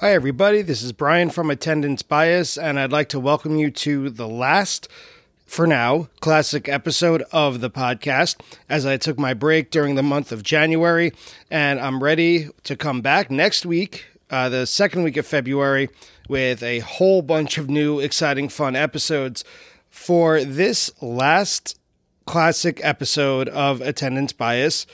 Hi, everybody. This is Brian from Attendance Bias, and I'd like to welcome you to the last, for now, classic episode of the podcast as I took my break during the month of January, and I'm ready to come back next week, uh, the second week of February, with a whole bunch of new, exciting, fun episodes. For this last classic episode of Attendance Bias,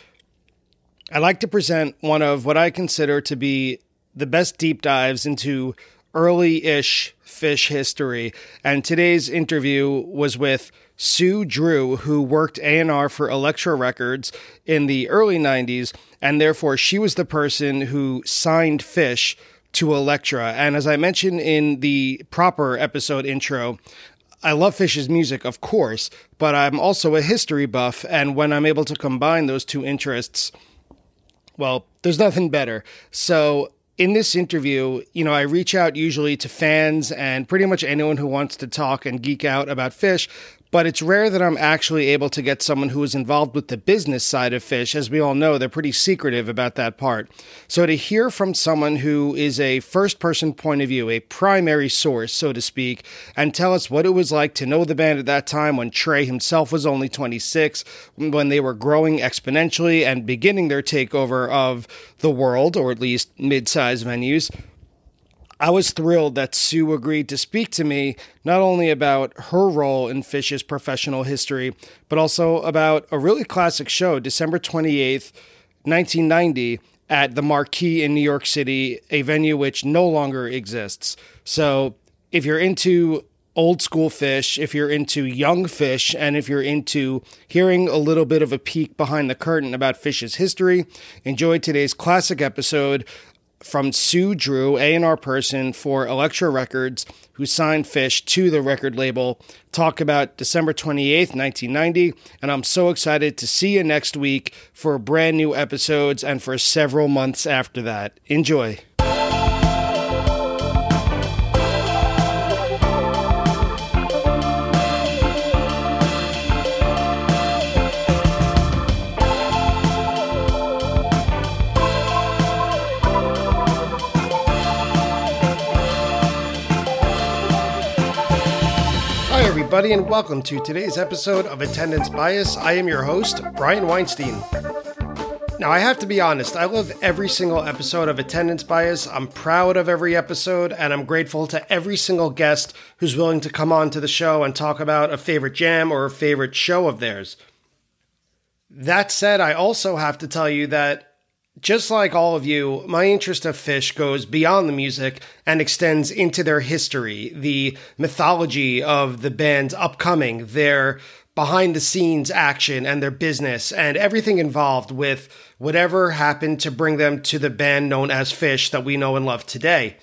I'd like to present one of what I consider to be the best deep dives into early ish Phish history. And today's interview was with Sue Drew, who worked A&R for Elektra Records in the early 90s, and therefore she was the person who signed Phish to Elektra. And as I mentioned in the proper episode intro, I love Phish's music, of course, but I'm also a history buff, and when I'm able to combine those two interests, well, there's nothing better. So in this interview, you know, I reach out usually to fans and pretty much anyone who wants to talk and geek out about Phish, but it's rare that I'm actually able to get someone who is involved with the business side of Phish. As we all know, they're pretty secretive about that part. So to hear from someone who is a first person point of view, a primary source, so to speak, and tell us what it was like to know the band at that time when Trey himself was only 26, when they were growing exponentially and beginning their takeover of the world, or at least mid sized venues I was thrilled that Sue agreed to speak to me not only about her role in Phish's professional history, but also about a really classic show, December 28th, 1990, at the Marquee in New York City, a venue which no longer exists. So if you're into old school Phish, if you're into young Phish, and if you're into hearing a little bit of a peek behind the curtain about Phish's history, enjoy today's classic episode from Sue Drew, A&R person for Elektra Records, who signed Phish to the record label, talk about December 28th, 1990, and I'm so excited to see you next week for brand new episodes and for several months after that. Enjoy. Everybody, and welcome to today's episode of Attendance Bias. I am your host, Brian Weinstein. Now, I have to be honest, I love every single episode of Attendance Bias. I'm proud of every episode, and I'm grateful to every single guest who's willing to come on to the show and talk about a favorite jam or a favorite show of theirs. That said, I also have to tell you that just like all of you, my interest of Phish goes beyond the music and extends into their history, the mythology of the band's upcoming, their behind the scenes action and their business and everything involved with whatever happened to bring them to the band known as Phish that we know and love today.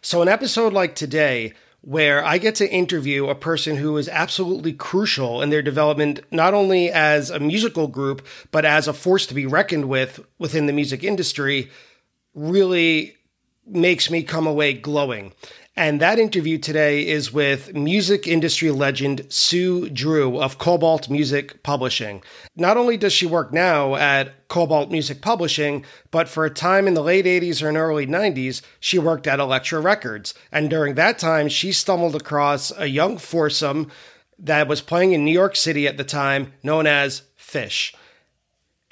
So, an episode like today, where I get to interview a person who is absolutely crucial in their development, not only as a musical group, but as a force to be reckoned with within the music industry, really makes me come away glowing. And that interview today is with music industry legend Sue Drew of Kobalt Music Publishing. Not only does she work now at Kobalt Music Publishing, but for a time in the late 80s or early 90s, she worked at Elektra Records. And during that time, she stumbled across a young foursome that was playing in New York City at the time, known as Phish.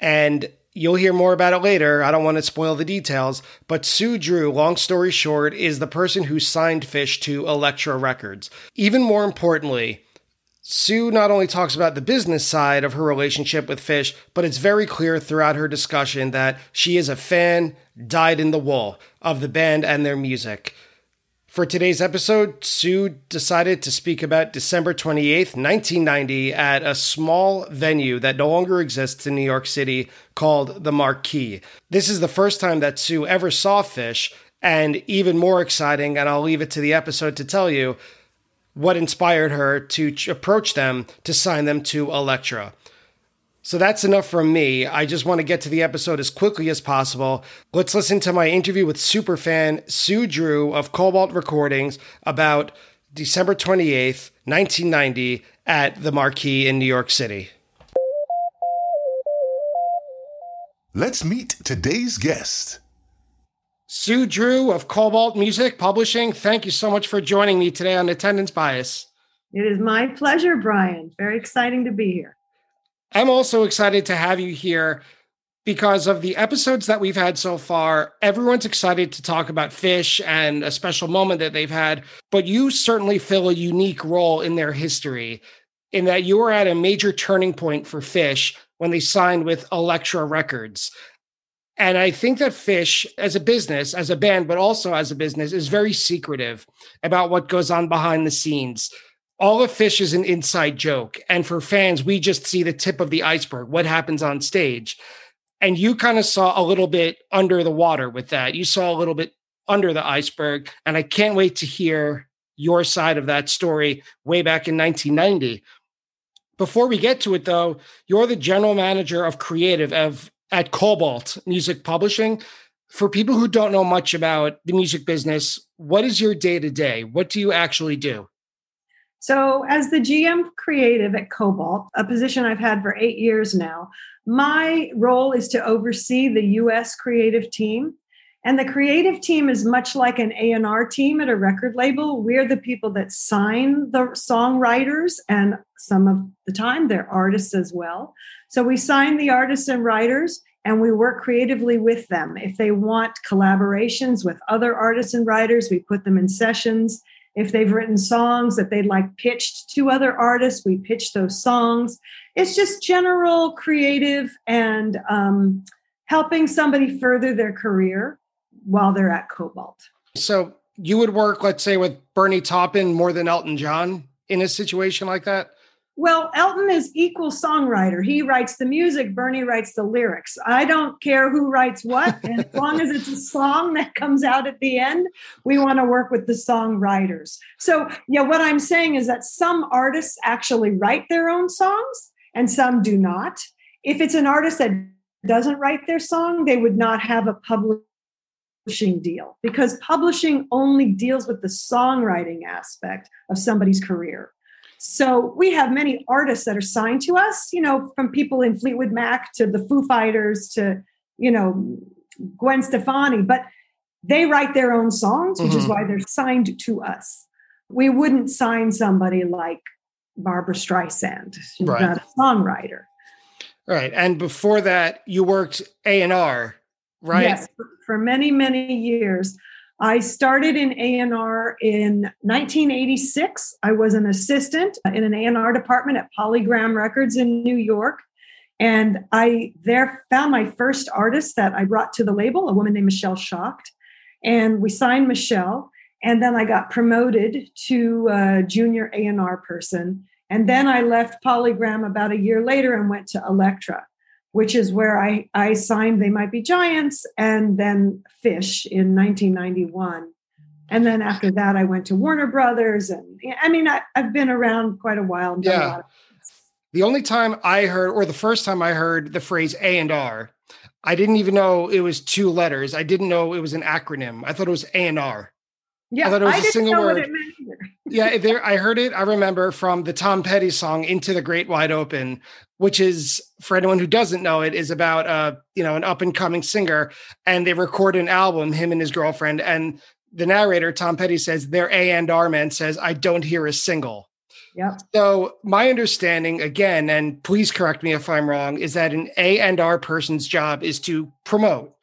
And You'll hear more about it later. I don't want to spoil the details, but Sue Drew, long story short, is the person who signed Phish to Elektra Records. Even more importantly, Sue not only talks about the business side of her relationship with Phish, but it's very clear throughout her discussion that she is a fan, dyed in the wool, of the band and their music. For today's episode, Sue decided to speak about December 28th, 1990, at a small venue that no longer exists in New York City called the Marquee. This is the first time that Sue ever saw Phish, and even more exciting, and I'll leave it to the episode to tell you what inspired her to approach them to sign them to Elektra. So that's enough from me. I just want to get to the episode as quickly as possible. Let's listen to my interview with superfan Sue Drew of Kobalt Recordings about December 28th, 1990, at the Marquee in New York City. Let's meet today's guest. Sue Drew of Kobalt Music Publishing, thank you so much for joining me today on Attendance Bias. It is my pleasure, Brian. Very exciting to be here. I'm also excited to have you here because of the episodes that we've had so far. Everyone's excited to talk about Phish and a special moment that they've had, but you certainly fill a unique role in their history in that you were at a major turning point for Phish when they signed with Elektra Records. And I think that Phish, as a business, as a band, but also as a business, is very secretive about what goes on behind the scenes. All of Phish is an inside joke. And for fans, we just see the tip of the iceberg, what happens on stage. And you kind of saw a little bit under the water with that. You saw a little bit under the iceberg. And I can't wait to hear your side of that story way back in 1990. Before we get to it, though, you're the general manager of creative of at Kobalt Music Publishing. For people who don't know much about the music business, what is your day to day? What do you actually do? So, as the GM creative at Kobalt, a position I've had for eight years now, my role is to oversee the US creative team. And the creative team is much like an A&R team at a record label. We're the people that sign the songwriters and some of the time they're artists as well. So we sign the artists and writers and we work creatively with them. If they want collaborations with other artists and writers, we put them in sessions. If they've written songs that they'd like pitched to other artists, we pitch those songs. It's just general creative and um, helping somebody further their career while they're at Kobalt. So you would work, let's say, with Bernie Taupin more than Elton John in a situation like that? Well, Elton is equal songwriter. He writes the music, Bernie writes the lyrics. I don't care who writes what. As long as it's a song that comes out at the end, we want to work with the songwriters. So, yeah, what I'm saying is that some artists actually write their own songs and some do not. If it's an artist that doesn't write their song, they would not have a publishing deal because publishing only deals with the songwriting aspect of somebody's career. So we have many artists that are signed to us, you know, from people in Fleetwood Mac to the Foo Fighters to, you know, Gwen Stefani, but they write their own songs, which mm-hmm. is why they're signed to us. We wouldn't sign somebody like Barbra Streisand, she's right. not a songwriter. Right. And before that, you worked A&R, right? Yes, for many, many years. I started in A&R in 1986. I was an assistant in an A&R department at Polygram Records in New York. And I there found my first artist that I brought to the label, a woman named Michelle Shocked. And we signed Michelle. And then I got promoted to a junior A&R person. And then I left Polygram about a year later and went to Elektra which is where I, I signed They Might Be Giants and then Phish in 1991. And then after that, I went to Warner Brothers. And I mean, I, have been around quite a while. yeah. A the only time I heard, or the first time I heard the phrase A and R, I didn't even know it was two letters. I didn't know it was an acronym. I thought it was A and R. Yeah, I thought it was I a single word. Yeah, there I heard it. I remember from the Tom Petty song "Into the Great Wide Open," which is for anyone who doesn't know it is about uh you know an up and coming singer and they record an album him and his girlfriend and the narrator Tom Petty says their A and R man says I don't hear a single. Yeah. So my understanding again and please correct me if I'm wrong is that an A and R person's job is to promote.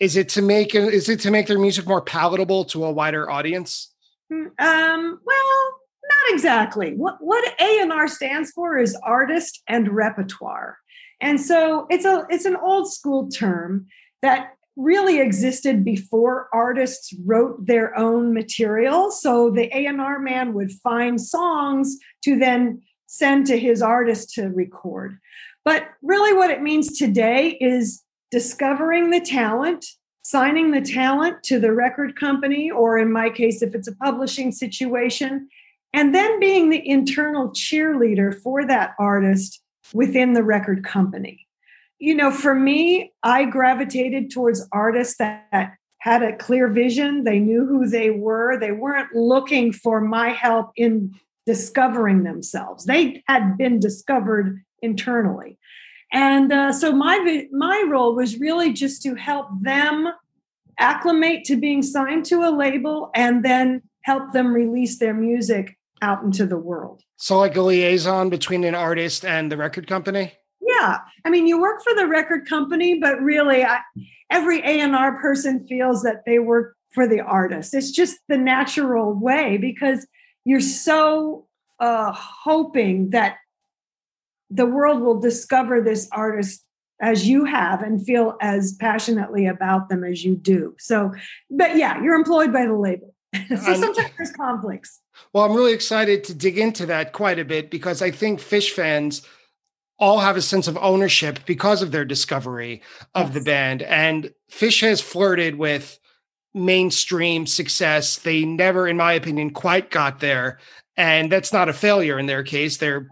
Is it to make is it to make their music more palatable to a wider audience? Hmm, um well not exactly. What what A&R stands for is artist and repertoire. And so it's a it's an old school term that really existed before artists wrote their own material. So the A&R man would find songs to then send to his artist to record. But really what it means today is discovering the talent, signing the talent to the record company or in my case if it's a publishing situation and then being the internal cheerleader for that artist within the record company. You know, for me, I gravitated towards artists that, had a clear vision. They knew who they were. They weren't looking for my help in discovering themselves. They had been discovered internally. And uh, so my my role was really just to help them acclimate to being signed to a label and then help them release their music out into the world. So, like a liaison between an artist and the record company? Yeah. I mean, you work for the record company, but really, I, every A&R person feels that they work for the artist. It's just the natural way because you're so uh, hoping that the world will discover this artist as you have and feel as passionately about them as you do. So, but yeah, you're employed by the label. so sometimes there's conflicts. Well, I'm really excited to dig into that quite a bit because I think Phish fans all have a sense of ownership because of their discovery of yes. the band. And Phish has flirted with mainstream success. They never, in my opinion, quite got there. And that's not a failure in their case. They're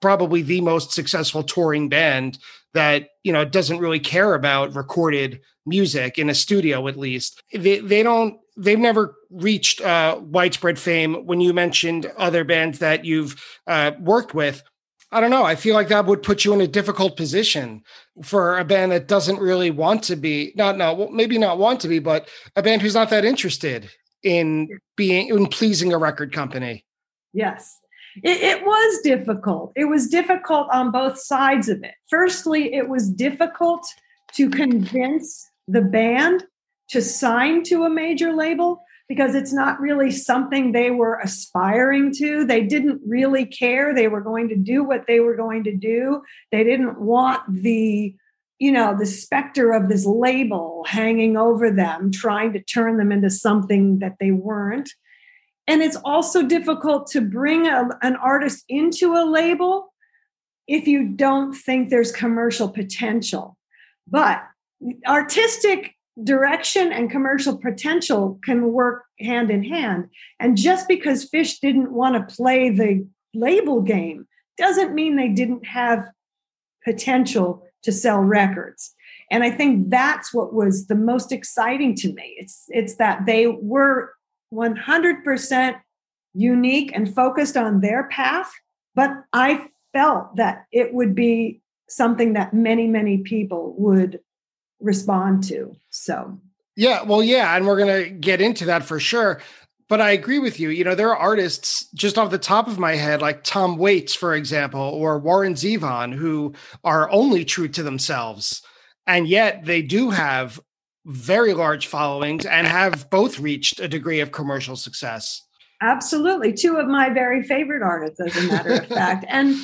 probably the most successful touring band that, you know, doesn't really care about recorded music in a studio, at least. They, they don't, they've never reached uh, widespread fame. When you mentioned other bands that you've uh, worked with, I don't know. I feel like that would put you in a difficult position for a band that doesn't really want to be, not, no, maybe not want to be, but a band who's not that interested in being, in pleasing a record company. Yes. It, it was difficult. It was difficult on both sides of it. Firstly, it was difficult to convince the band to sign to a major label because it's not really something they were aspiring to. They didn't really care. They were going to do what they were going to do. They didn't want the you know the specter of this label hanging over them trying to turn them into something that they weren't and it's also difficult to bring a, an artist into a label if you don't think there's commercial potential but artistic direction and commercial potential can work hand in hand. And just because Phish didn't want to play the label game doesn't mean they didn't have potential to sell records. And I think that's what was the most exciting to me. It's it's that they were 100% unique and focused on their path, but I felt that it would be something that many many people would respond to. So, yeah, well, yeah, and we're going to get into that for sure. But I agree with you. You know, there are artists just off the top of my head, like Tom Waits, for example, or Warren Zevon, who are only true to themselves. And yet they do have very large followings and have both reached a degree of commercial success. Absolutely. Two of my very favorite artists, as a matter of fact. And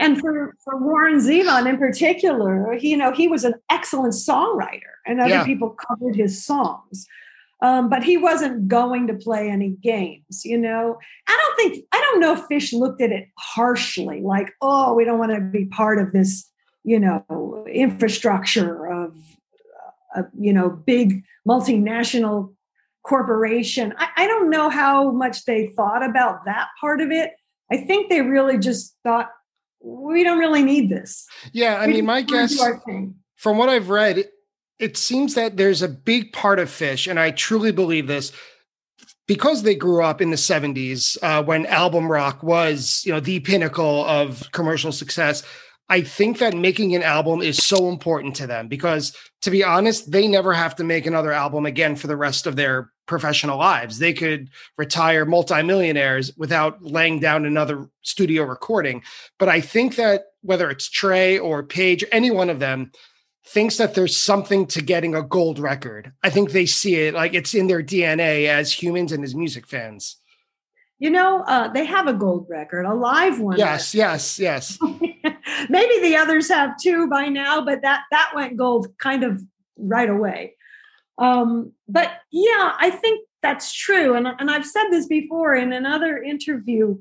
and for, for Warren Zevon in particular, he, you know, he was an excellent songwriter and other yeah. people covered his songs. Um, but he wasn't going to play any games, you know. I don't think I don't know if Phish looked at it harshly, like, oh, we don't want to be part of this, you know, infrastructure of, uh, you know, big multinational corporation. I, I don't know how much they thought about that part of it. I think they really just thought we don't really need this. Yeah, I we mean, my guess from what I've read, it seems that there's a big part of Phish, and I truly believe this, because they grew up in the 70s uh, when album rock was, you know, the pinnacle of commercial success. I think that making an album is so important to them because, to be honest, they never have to make another album again for the rest of their professional lives. They could retire multimillionaires without laying down another studio recording. But I think that whether it's Trey or Page, any one of them thinks that there's something to getting a gold record. I think they see it like it's in their DNA as humans and as music fans. You know, uh, they have a gold record, a live one. Yes, yes, yes. Maybe the others have too by now, but that that went gold kind of right away. Um, but yeah, I think that's true. And, and I've said this before in another interview.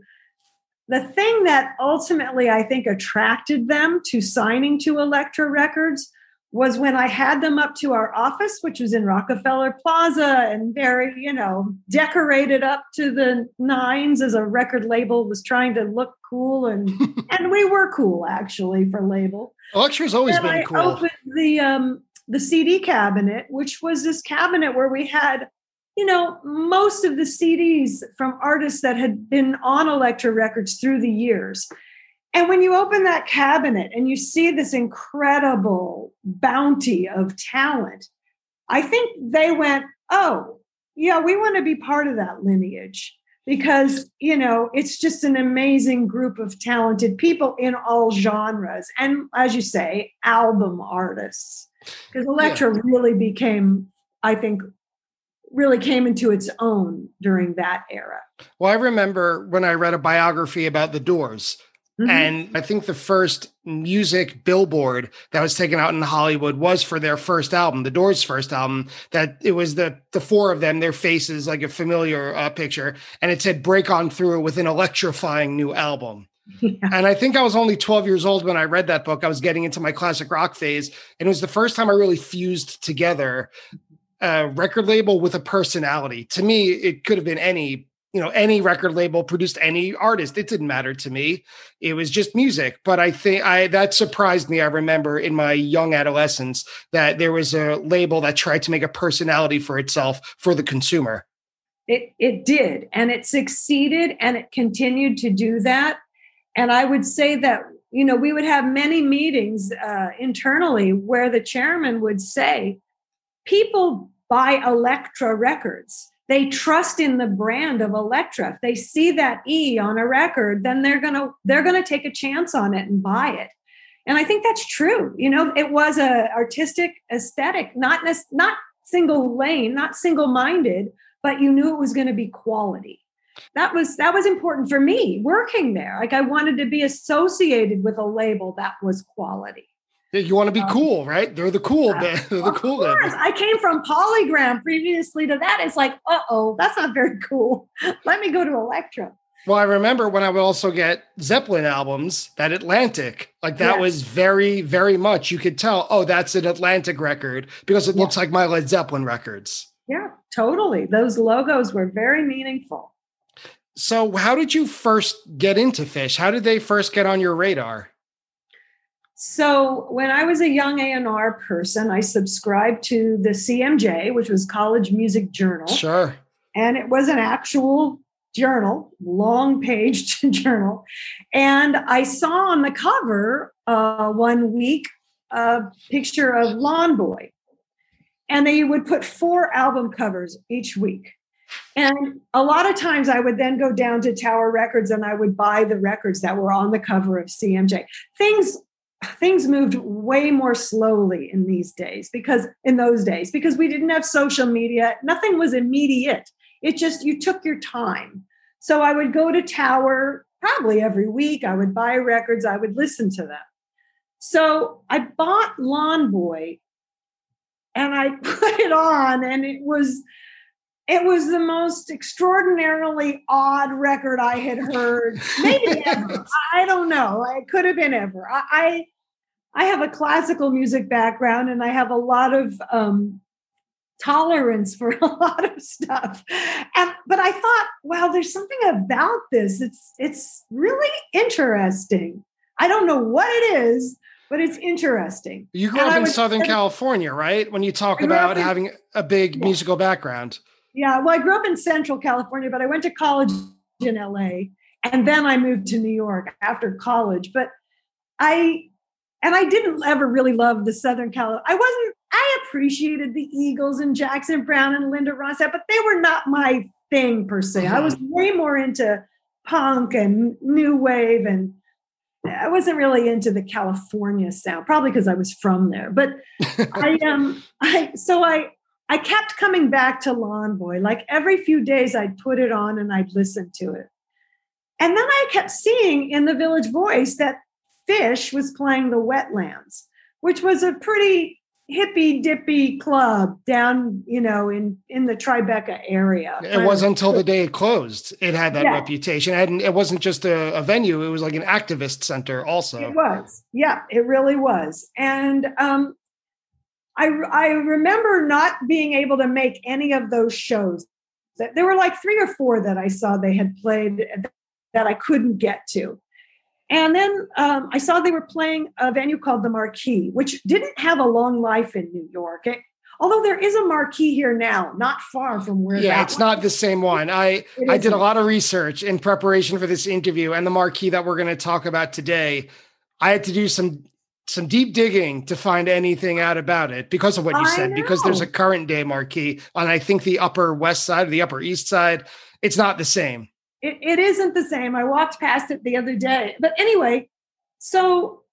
The thing that ultimately I think attracted them to signing to Elektra Records was when I had them up to our office, which was in Rockefeller Plaza and very, you know, decorated up to the nines as a record label was trying to look cool. And and we were cool actually for label. Elektra's always and been I cool. Opened the um the CD cabinet, which was this cabinet where we had, you know, most of the CDs from artists that had been on Elektra Records through the years. And when you open that cabinet and you see this incredible bounty of talent, I think they went, oh, yeah, we want to be part of that lineage because you know it's just an amazing group of talented people in all genres and as you say album artists. Because Elektra yeah. really became i think really came into its own during that era. Well i remember when i read a biography about the doors Mm-hmm. And I think the first music billboard that was taken out in Hollywood was for their first album, the Doors' first album. That it was the the four of them, their faces, like a familiar uh, picture, and it said "Break on through" with an electrifying new album. Yeah. And I think I was only 12 years old when I read that book. I was getting into my classic rock phase, and it was the first time I really fused together a record label with a personality. To me, it could have been any you know any record label produced any artist it didn't matter to me. It was just music but i think i that surprised me. I remember in my young adolescence that there was a label that tried to make a personality for itself for the consumer. It it did and it succeeded and it continued to do that. And i would say that you know we would have many meetings uh, internally where the chairman would say people buy Elektra records they trust in the brand of Elektra. If they see that E on a record, then they're gonna they're gonna take a chance on it and buy it. And I think that's true. You know, it was a artistic aesthetic, not not single lane, not single minded, but you knew it was going to be quality. That was that was important for me working there. Like I wanted to be associated with a label that was quality. You want to be um, cool, right? They're the cool. Yeah. They're the cool. Course. I came from Polygram previously to that. It's like, uh oh, that's not very cool. Let me go to Elektra. Well, I remember when I would also get Zeppelin albums, that Atlantic, like that yes. was very, very much. You could tell, oh, that's an Atlantic record because it yeah. looks like my Led Zeppelin records. Yeah, totally. Those logos were very meaningful. So, how did you first get into Phish? How did they first get on your radar? So when I was a young A&R person, I subscribed to the CMJ, which was College Music Journal. Sure. And it was an actual journal, long page journal. And I saw on the cover uh, one week a picture of Lawn Boy. And they would put four album covers each week. And a lot of times I would then go down to Tower Records and I would buy the records that were on the cover of CMJ. Things things moved way more slowly in these days because in those days because we didn't have social media. Nothing was immediate. It just you took your time. So i would go to tower probably every week. I would buy records. I would listen to them. So i bought lawn boy and i put it on and it was it was the most extraordinarily odd record I had heard, maybe ever. I don't know. It could have been ever. I, I have a classical music background, and I have a lot of um, tolerance for a lot of stuff. And but I thought, wow, there's something about this. It's it's really interesting. I don't know what it is, but it's interesting. You grew and up in Southern California, right? When you talk about in, having a big yeah. musical background. Yeah, well, I grew up in Central California, but I went to college in LA, and then I moved to New York after college. But I, and I didn't ever really love the Southern California. I wasn't. I appreciated the Eagles and Jackson Browne and Linda Ronstadt, but they were not my thing per se. I was mm-hmm. way more into punk and new wave and I wasn't really into the California sound, probably because I was from there. But I um I so I I kept coming back to Lawn Boy. Like every few days, I'd put it on and I'd listen to it. And then I kept seeing in the Village Voice that Phish was playing the Wetlands, which was a pretty hippy dippy club down, you know, in in the Tribeca area. It wasn't until the day it closed. It had that yeah. reputation. And it wasn't just a, a, venue; it was like an activist center, also. It was, yeah, it really was. And um, I, I remember not being able to make any of those shows. There were like three or four that I saw they had played that I couldn't get to. And then um, I saw they were playing a venue called the Marquee, which didn't have a long life in New York. It, although there is a Marquee here now, not far from where. Yeah, it's not the same one. I I did a lot of research in preparation for this interview, and the Marquee that we're going to talk about today. I had to do some some deep digging to find anything out about it because of what you I said, because there's a current day marquee on I think the upper west side or the upper east side. It's not the same. It, it isn't the same. I walked past it the other day. But anyway, so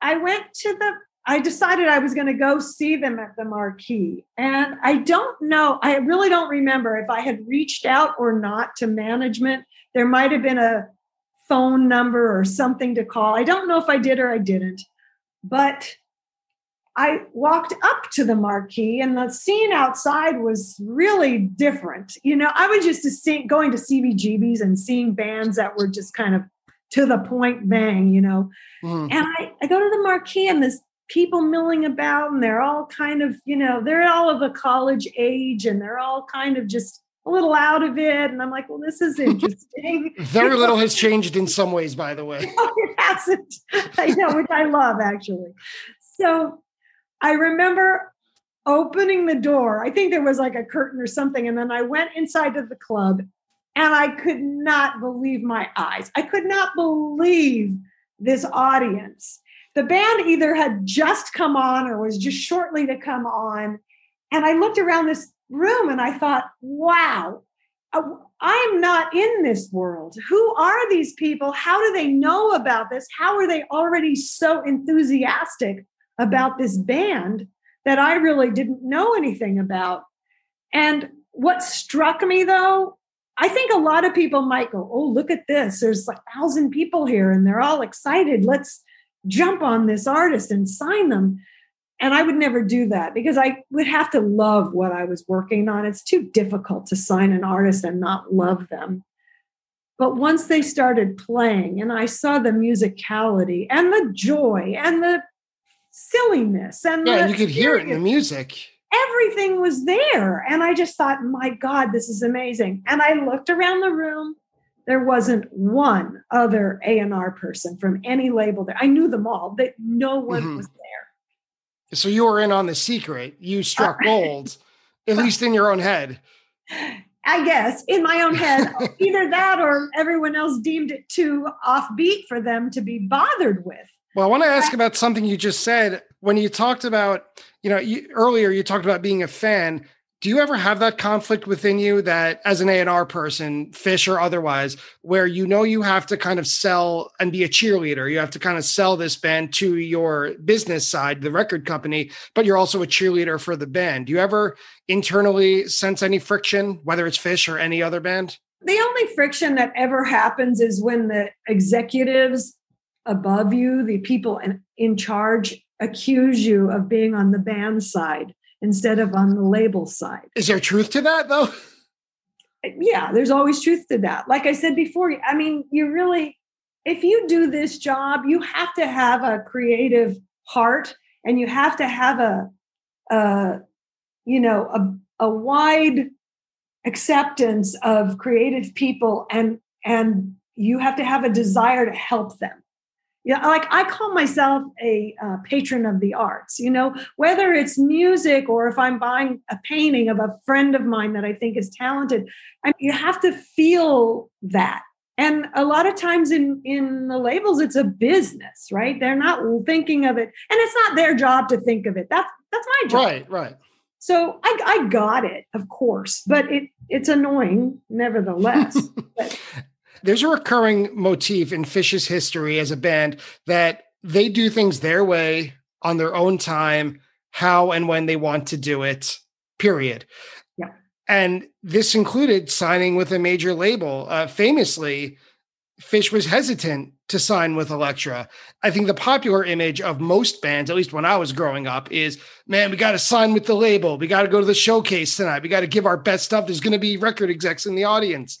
I went to the, I decided I was going to go see them at the marquee. And I don't know, I really don't remember if I had reached out or not to management. There might have been a phone number or something to call. I don't know if I did or I didn't. But I walked up to the marquee and the scene outside was really different. You know, I was just to going to CBGBs and seeing bands that were just kind of to the point bang, you know. Mhm. And I, I go to the marquee and there's people milling about and they're all kind of, you know, they're all of a college age and they're all kind of just a little out of it. And I'm like, well, this is interesting. Very little has changed in some ways, by the way. No, it hasn't. I know, which I love actually. So I remember opening the door. I think there was like a curtain or something. And then I went inside of the club and I could not believe my eyes. I could not believe this audience. The band either had just come on or was just shortly to come on. And I looked around this room and I thought, wow, uh, I'm not in this world. Who are these people? How do they know about this? How are they already so enthusiastic about this band that I really didn't know anything about? And what struck me though, I think a lot of people might go, Oh, look at this. There's a thousand people here and they're all excited. Let's jump on this artist and sign them. And I would never do that because I would have to love what I was working on. It's too difficult to sign an artist and not love them. But once they started playing and I saw the musicality and the joy and the silliness and Yeah, and you could hear it in the music. everything was there. And I just thought, my God, this is amazing. And I looked around the room. There wasn't one other A&R person from any label there. I knew them all, but no one Mhm. was there. So you were in on the secret. You struck gold, at least in your own head. I guess in my own head, either that or everyone else deemed it too offbeat for them to be bothered with. Well, I want to ask about something you just said when you talked about, you know, you, earlier you talked about being a fan. Do you ever have that conflict within you that as an A&R person, Phish or otherwise, where you know you have to kind of sell and be a cheerleader, you have to kind of sell this band to your business side, the record company, but you're also a cheerleader for the band. Do you ever internally sense any friction, whether it's Phish or any other band? The only friction that ever happens is when the executives above you, the people in, in charge, accuse you of being on the band side instead of on the label side. Is there truth to that though? Yeah, there's always truth to that. Like I said before, I mean, you really, if you do this job, you have to have a creative heart and you have to have a, a you know, a, a wide acceptance of creative people and and you have to have a desire to help them yeah like i call myself a uh, patron of the arts you know? Whether it's music or if i'm buying a painting of a friend of mine that i think is talented I mean, you have to feel that. And a lot of times in in the labels it's a business right? They're not thinking of it and it's not their job to think of it. That's that's my job. Right, right. so I, I got it, of course, but it it's annoying nevertheless. but There's a recurring motif in Phish's history as a band that they do things their way on their own time, how and when they want to do it, period. Yeah. And this included signing with a major label. Uh, famously, Phish was hesitant to sign with Elektra. I think the popular image of most bands, at least when I was growing up, is man, we got to sign with the label. We got to go to the showcase tonight. We got to give our best stuff. There's going to be record execs in the audience.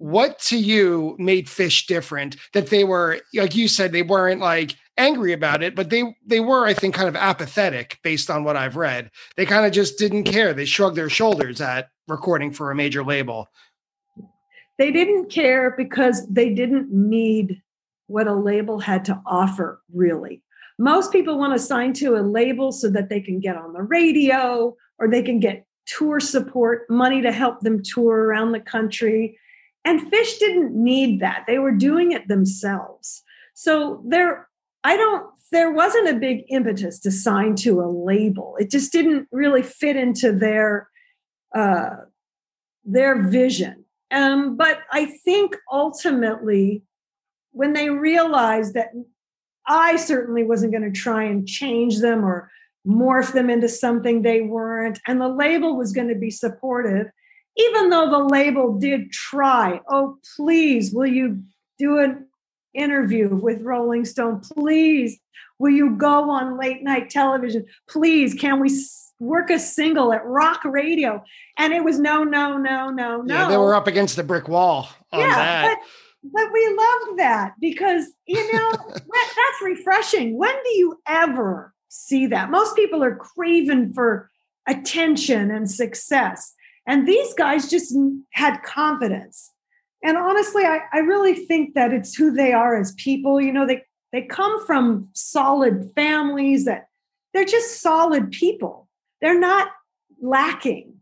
What to you made Phish different? That they were, like you said, they weren't like angry about it, but they they were, I think, kind of apathetic based on what I've read. They kind of just didn't care. They shrugged their shoulders at recording for a major label. they didn't care because they didn't need what a label had to offer, really. Most people want to sign to a label so that they can get on the radio or they can get tour support, money to help them tour around the country. And Phish didn't need that. They were doing it themselves. So there, I don't, there wasn't a big impetus to sign to a label. It just didn't really fit into their, uh, their vision. Um, but I think ultimately, when they realized that I certainly wasn't going to try and change them or morph them into something they weren't, and the label was going to be supportive, even though the label did try, oh, please, will you do an interview with Rolling Stone? Please, will you go on late night television? Please, can we work a single at rock radio? And it was no, no, no, no, no. Yeah, they were up against the brick wall on yeah, that. But, but we loved that because, you know, that's refreshing. When do you ever see that? Most people are craving for attention and success. And these guys just had confidence. And honestly, I, I really think that it's who they are as people. You know, they, they come from solid families that they're just solid people. They're not lacking.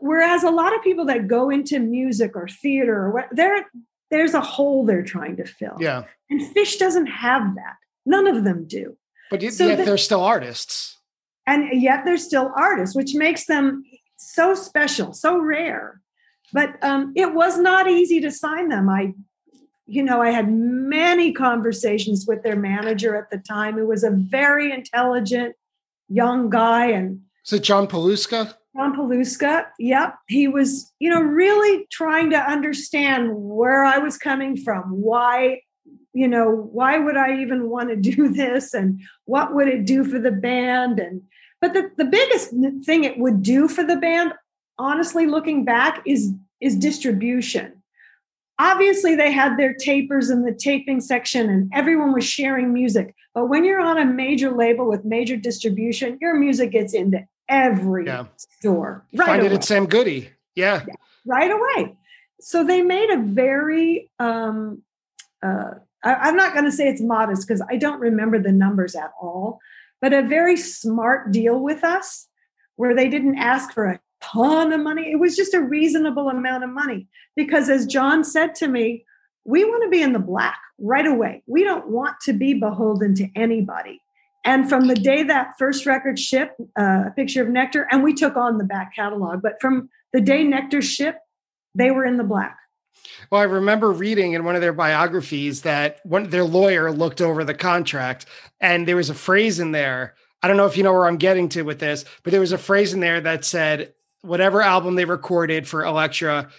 Whereas a lot of people that go into music or theater or what, they're, there's a hole they're trying to fill. Yeah. And Phish doesn't have that. None of them do. But yet, so yet they're still artists. And yet they're still artists, which makes them so special, so rare. But um, it was not easy to sign them. I, you know, I had many conversations with their manager at the time, who was a very intelligent young guy. And is it John Paluska? John Paluska, yep. He was, you know, really trying to understand where I was coming from, why you know why would i even want to do this and what would it do for the band and but the, the biggest thing it would do for the band, honestly, looking back, is is distribution. Obviously, they had their tapers in the taping section and everyone was sharing music. But when you're on a major label with major distribution, your music gets into every yeah. store. Right Find away. it at Sam Goody. Yeah. yeah. Right away. So they made a very um, uh, I, am not going to say it's modest because I don't remember the numbers at all, but a very smart deal with us where they didn't ask for a ton of money. It was just a reasonable amount of money. Because as John said to me, we want to be in the black right away. We don't want to be beholden to anybody. And from the day that first record shipped, uh, a picture of Nectar, and we took on the back catalog, but from the day Nectar shipped, they were in the black. Well, I remember reading in one of their biographies that one their lawyer looked over the contract and there was a phrase in there. I don't know if you know where I'm getting to with this, but there was a phrase in there that said whatever album they recorded for Elektra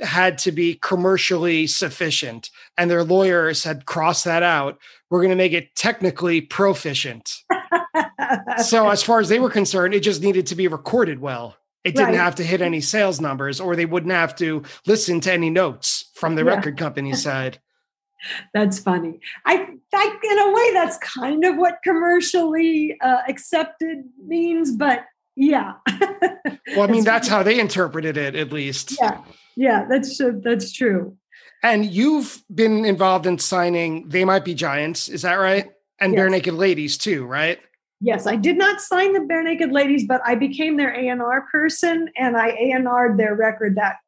had to be commercially sufficient. And their lawyers had crossed that out. We're going to make it technically proficient. so, as far as they were concerned, it just needed to be recorded well. It didn't right. have to hit any sales numbers, or they wouldn't have to listen to any notes from the yeah. record company side. That's funny. I, I, in a way, that's kind of what commercially uh, accepted means, but yeah. well, I mean, that's how they interpreted it, at least. Yeah, yeah, that's uh, that's true. And you've been involved in signing "They Might Be Giants," is that right? And yes. Barenaked Ladies too, right? Yes, I did not sign the Barenaked Ladies, but I became their A&R person and I A&R'd their record that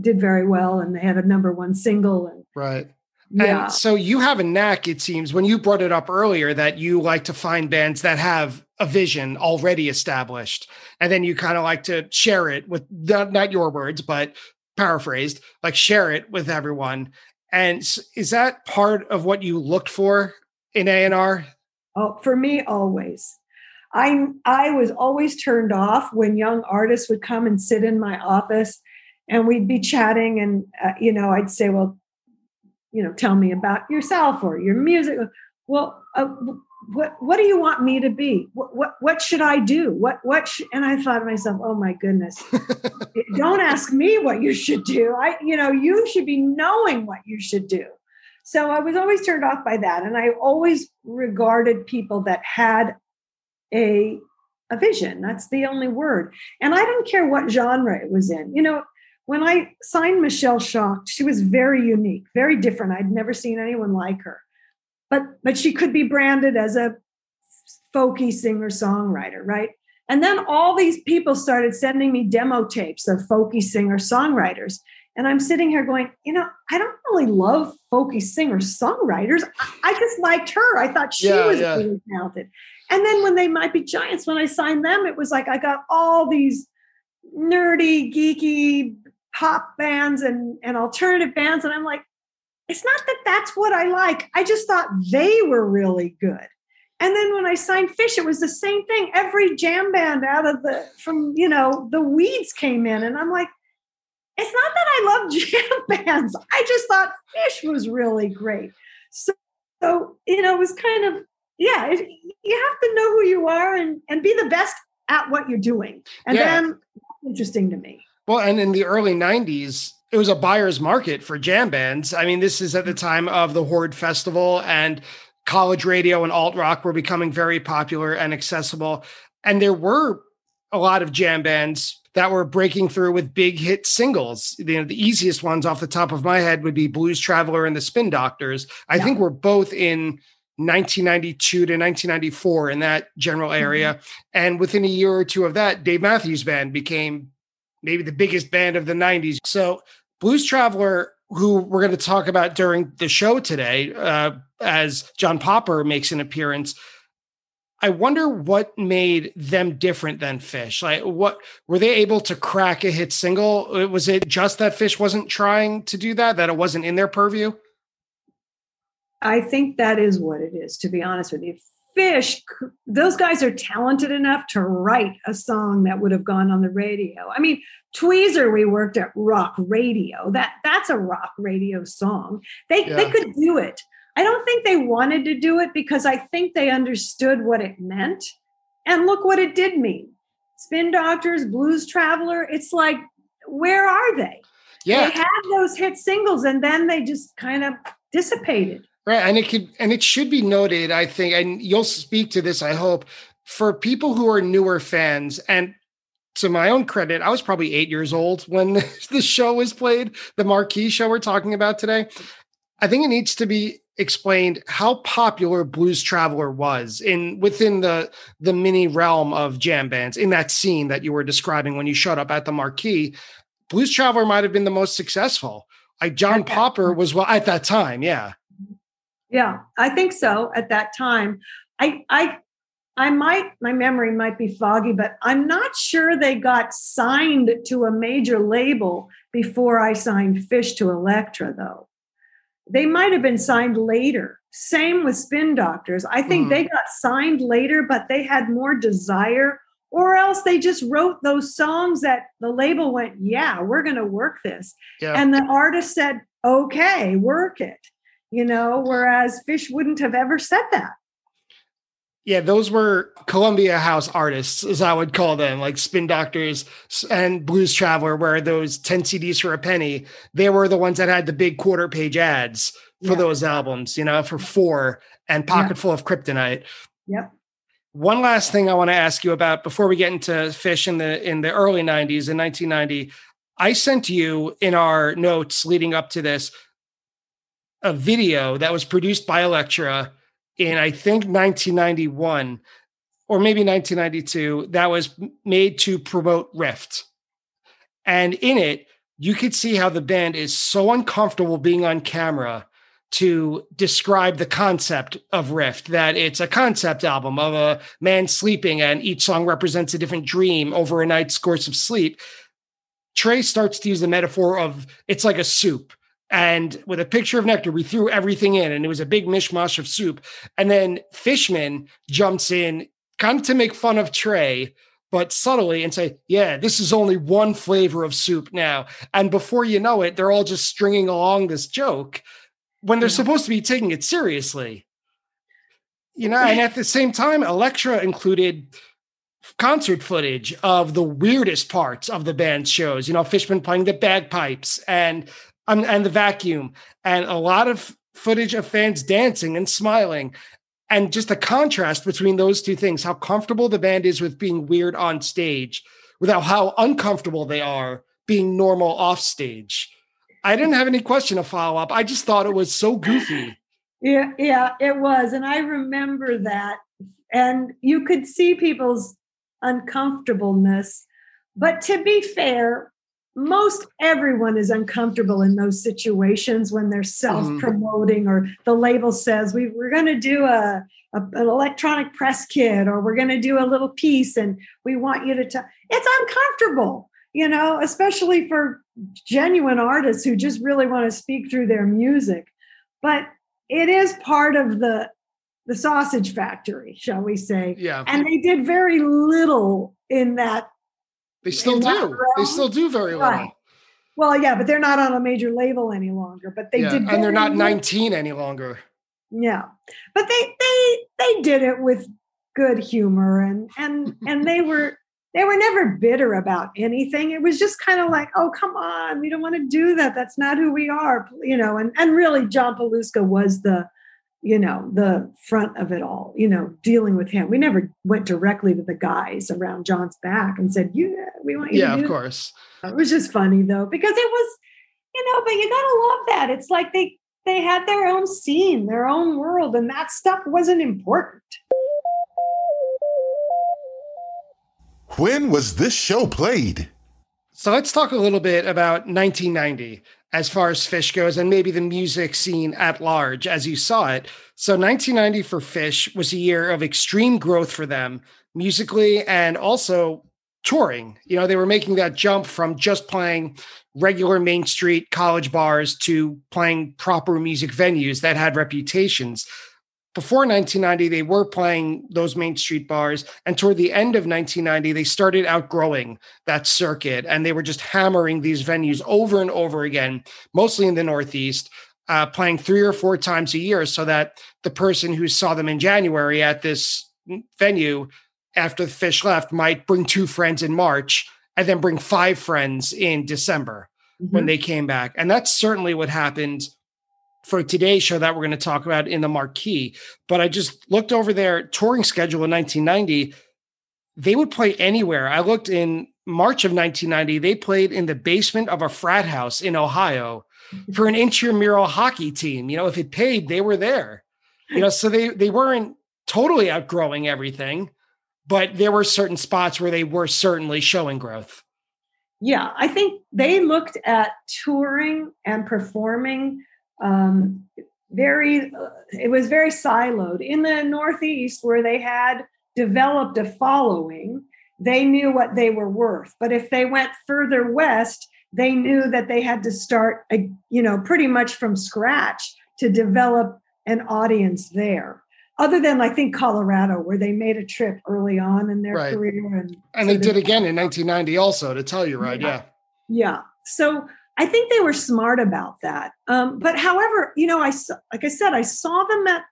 did very well and they had a number one single. And, right. Yeah. And so you have a knack, it seems, when you brought it up earlier that you like to find bands that have a vision already established. And then you kind of like to share it with not, not your words, but paraphrased, like share it with everyone. And is that part of what you looked for in A&R? Oh, for me, always. I I was always turned off when young artists would come and sit in my office, and we'd be chatting, and uh, you know, I'd say, "Well, you know, tell me about yourself or your music." Well, uh, what what do you want me to be? What what, what should I do? What what? Sh-? And I thought to myself, "Oh my goodness, don't ask me what you should do. I, you know, you should be knowing what you should do." So I was always turned off by that. And I always regarded people that had a, a vision. That's the only word. And I didn't care what genre it was in. You know, when I signed Michelle Shocked, she was very unique, very different. I'd never seen anyone like her. But but she could be branded as a folky singer songwriter, right? And then all these people started sending me demo tapes of folky singer songwriters. And I'm sitting here going, you know, I don't really love folky singer songwriters. I, I, just liked her. I thought she yeah, was yeah. really talented. And then when they might be giants, when I signed them, it was like I got all these nerdy, geeky pop bands and, and alternative bands. And I'm like, it's not that that's what I like. I just thought they were really good. And then when I signed Phish, it was the same thing. Every jam band out of the from you know the weeds came in, and I'm like, it's not that I love jam bands. I just thought Phish was really great. So, so you know, it was kind of yeah. It, you have to know who you are and and be the best at what you're doing, and yeah. then interesting to me. Well, and in the early '90s, it was a buyer's market for jam bands. I mean, this is at the mm-hmm. time of the Horde Festival and college radio and alt rock were becoming very popular and accessible. And there were a lot of jam bands that were breaking through with big hit singles. You know, the easiest ones off the top of my head would be Blues Traveler and the Spin Doctors. I yeah. think we're both in 1992 to 1994 in that general area. Mm-hmm. And within a year or two of that, Dave Matthews Band became maybe the biggest band of the 90s. So Blues Traveler, who we're going to talk about during the show today, uh, as John Popper makes an appearance. I wonder what made them different than Phish. Like, what were they able to crack a hit single? Uh, was it just that Phish wasn't trying to do that, that it wasn't in their purview? I think that is what it is, to be honest with you. Phish, those guys are talented enough to write a song that would have gone on the radio. I mean, Tweezer, we worked at rock radio. That that's a rock radio song. They yeah. they could do it. I don't think they wanted to do it because I think they understood what it meant. And look what it did mean. Spin Doctors, Blues Traveler, it's like, where are they? Yeah. They had those hit singles and then they just kind of dissipated. Right. And it could and it should be noted, I think, and you'll speak to this, I hope, for people who are newer fans, and to my own credit, I was probably eight years old when the show was played, the marquee show we're talking about today. I think it needs to be explained how popular Blues Traveler was in within the the mini realm of jam bands in that scene that you were describing when you showed up at the marquee. Blues Traveler might have been the most successful. Like John Popper was well at that time, yeah. Yeah, I think so at that time. I I I might my memory might be foggy, but I'm not sure they got signed to a major label before I signed Phish to Elektra though. They might have been signed later. Same with Spin Doctors. I think mm. they got signed later, but they had more desire, or else they just wrote those songs that the label went, Yeah, we're going to work this. Yeah. And the artist said, Okay, work it. You know, whereas Phish wouldn't have ever said that. Yeah, those were Columbia House artists, as I would call them, like Spin Doctors and Blues Traveler, where those 10 CDs for a penny, they were the ones that had the big quarter page ads for yeah. those albums, you know, for four and Pocket Full of Kryptonite. Yep. One last thing I want to ask you about before we get into Phish in the in the early 90s in 1990. I sent you in our notes leading up to this a video that was produced by Elektra in I think 1991 or maybe 1992 that was made to promote Rift. And in it, you could see how the band is so uncomfortable being on camera to describe the concept of Rift that it's a concept album of a man sleeping and each song represents a different dream over a night's course of sleep. Trey starts to use the metaphor of it's like a soup and with a picture of nectar, we threw everything in, and it was a big mishmash of soup. And then Fishman jumps in, kind of to make fun of Trey, but subtly, and say, "Yeah, this is only one flavor of soup now." And before you know it, they're all just stringing along this joke when they're supposed to be taking it seriously. You know, and at the same time, Elektra included concert footage of the weirdest parts of the band's shows. You know, Fishman playing the bagpipes and um, and the vacuum, and a lot of footage of fans dancing and smiling. And just the contrast between those two things, how comfortable the band is with being weird on stage, without how uncomfortable they are being normal off stage. I didn't have any question to follow up. I just thought it was so goofy. Yeah, yeah, it was. And I remember that. And you could see people's uncomfortableness. But to be fair, most everyone is uncomfortable in those situations when they're self-promoting or the label says we, we're going to do a, a, an electronic press kit or we're going to do a little piece and we want you to tell it's uncomfortable you know especially for genuine artists who just really want to speak through their music but it is part of the the sausage factory shall we say Yeah. and they did very little in that They still do. They still do very Right. little. well yeah but they're not on a major label any longer but they yeah. did And they're not. 19 any longer. yeah but they they they did it with good humor and and and they were they were never bitter about anything it was just kind of like oh come on we don't want to do that that's not who we are you know and and really john paluska was the you know the front of it all you know dealing with him we never went directly to the guys around john's back and said yeah we want you Yeah, to do of course. it was just funny though because it was, you know, but you gotta love that. It's like they they had their own scene, their own world, and that stuff wasn't important. When was this show played? So let's talk a little bit about 1990 as far as Phish goes and maybe the music scene at large as you saw it. So 1990 for Phish was a year of extreme growth for them musically and also touring. You know, they were making that jump from just playing regular Main Street college bars to playing proper music venues that had reputations. Before 1990, they were playing those Main Street bars. And toward the end of 1990, they started outgrowing that circuit and they were just hammering these venues over and over again, mostly in the Northeast, uh, playing three or four times a year so that the person who saw them in January at this venue after the fish left might bring two friends in March and then bring five friends in December when they came back. And that's certainly what happened for today's show that we're going to talk about in the marquee. But I just looked over their touring schedule in 1990. They would play anywhere. I looked in March of 1990, they played in the basement of a frat house in Ohio for an intramural hockey team. You know, if it paid, they were there. You know, so they they weren't totally outgrowing everything, but there were certain spots where they were certainly showing growth. Yeah, I think they looked at touring and performing um, very. Uh, it was very siloed in the Northeast, where they had developed a following. They knew what they were worth, but if they went further west, they knew that they had to start, uh, you know, pretty much from scratch to develop an audience there. Other than I think Colorado, where they made a trip early on in their Right. career, and And so they did again in 1990 also, to tell you right. Yeah. Yeah. yeah. So I think they were smart about that. Um, but however, you know, I like I said, I saw them at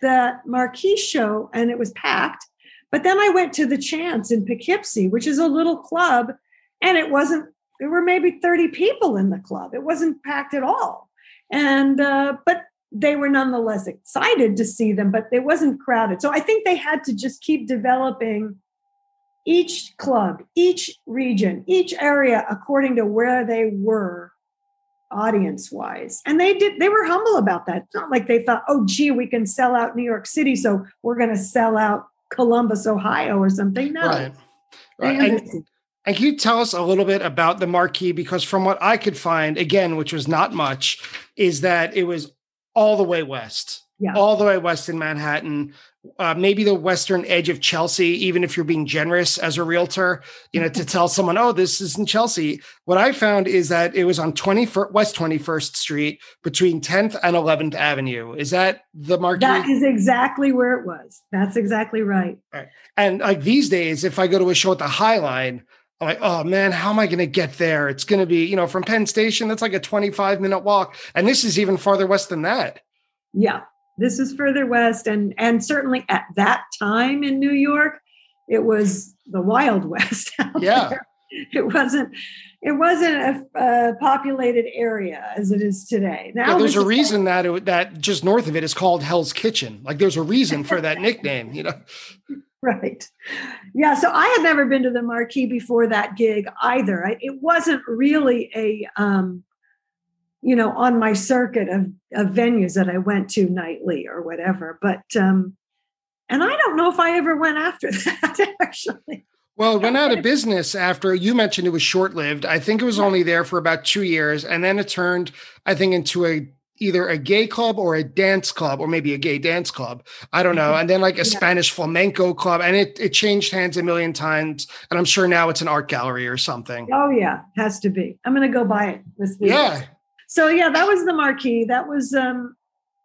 the Marquee show and it was packed. But then I went to the Chance in Poughkeepsie, which is a little club, and it wasn't. There were maybe thirty people in the club. It wasn't packed at all. And uh, but they were nonetheless excited to see them, but it wasn't crowded. So I think they had to just keep developing each club, each region, each area according to where they were audience wise. And they did, they were humble about that. It's not like they thought, oh, gee, we can sell out New York City, so we're going to sell out Columbus, Ohio or something. No. Right. Right. And, and can you tell us a little bit about the marquee? Because from what I could find, again, which was not much, is that it was all the way west, Yeah. all the way west in Manhattan, uh, maybe the western edge of Chelsea, even if you're being generous as a realtor, you know, to tell someone, oh, this is in Chelsea. What I found is that it was on 21st, West 21st Street between 10th and 11th Avenue. Is that the market? that is exactly where it was. That's exactly right. And like these days, if I go to a show at the High Line, I'm like, oh man, how am I going to get there? It's going to be, you know, from Penn Station, that's like a 25 minute walk. And this is even farther west than that. Yeah. This is further west. And and certainly at that time in New York, it was the Wild West. out Yeah. there. It wasn't it wasn't a, populated area as it is today. Now Yeah, there's a reason that it, that just north of it is called Hell's Kitchen. Like there's a reason for that nickname, you know? right yeah so i had never been to the marquee before that gig either I, it wasn't really a um you know on my circuit of, of venues that i went to nightly or whatever but um and i don't know if i ever went after that actually Well, it went out of business after you mentioned it was short lived. I think it was only there for about two years, and then it turned, I think, into a either a gay club or a dance club, or maybe a gay dance club. I don't know. And then like a yeah. Spanish flamenco club, and it it changed hands a million times. And I'm sure now it's an art gallery or something. Oh yeah, has to be. I'm gonna go buy it this week. Yeah. So yeah, that was the marquee. That was um,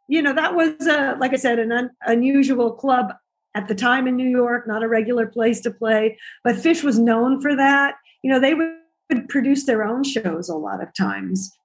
you know, that was uh, like I said, an un- unusual club at the time in New York, not a regular place to play. But Phish was known for that. You know, they would produce their own shows a lot of times.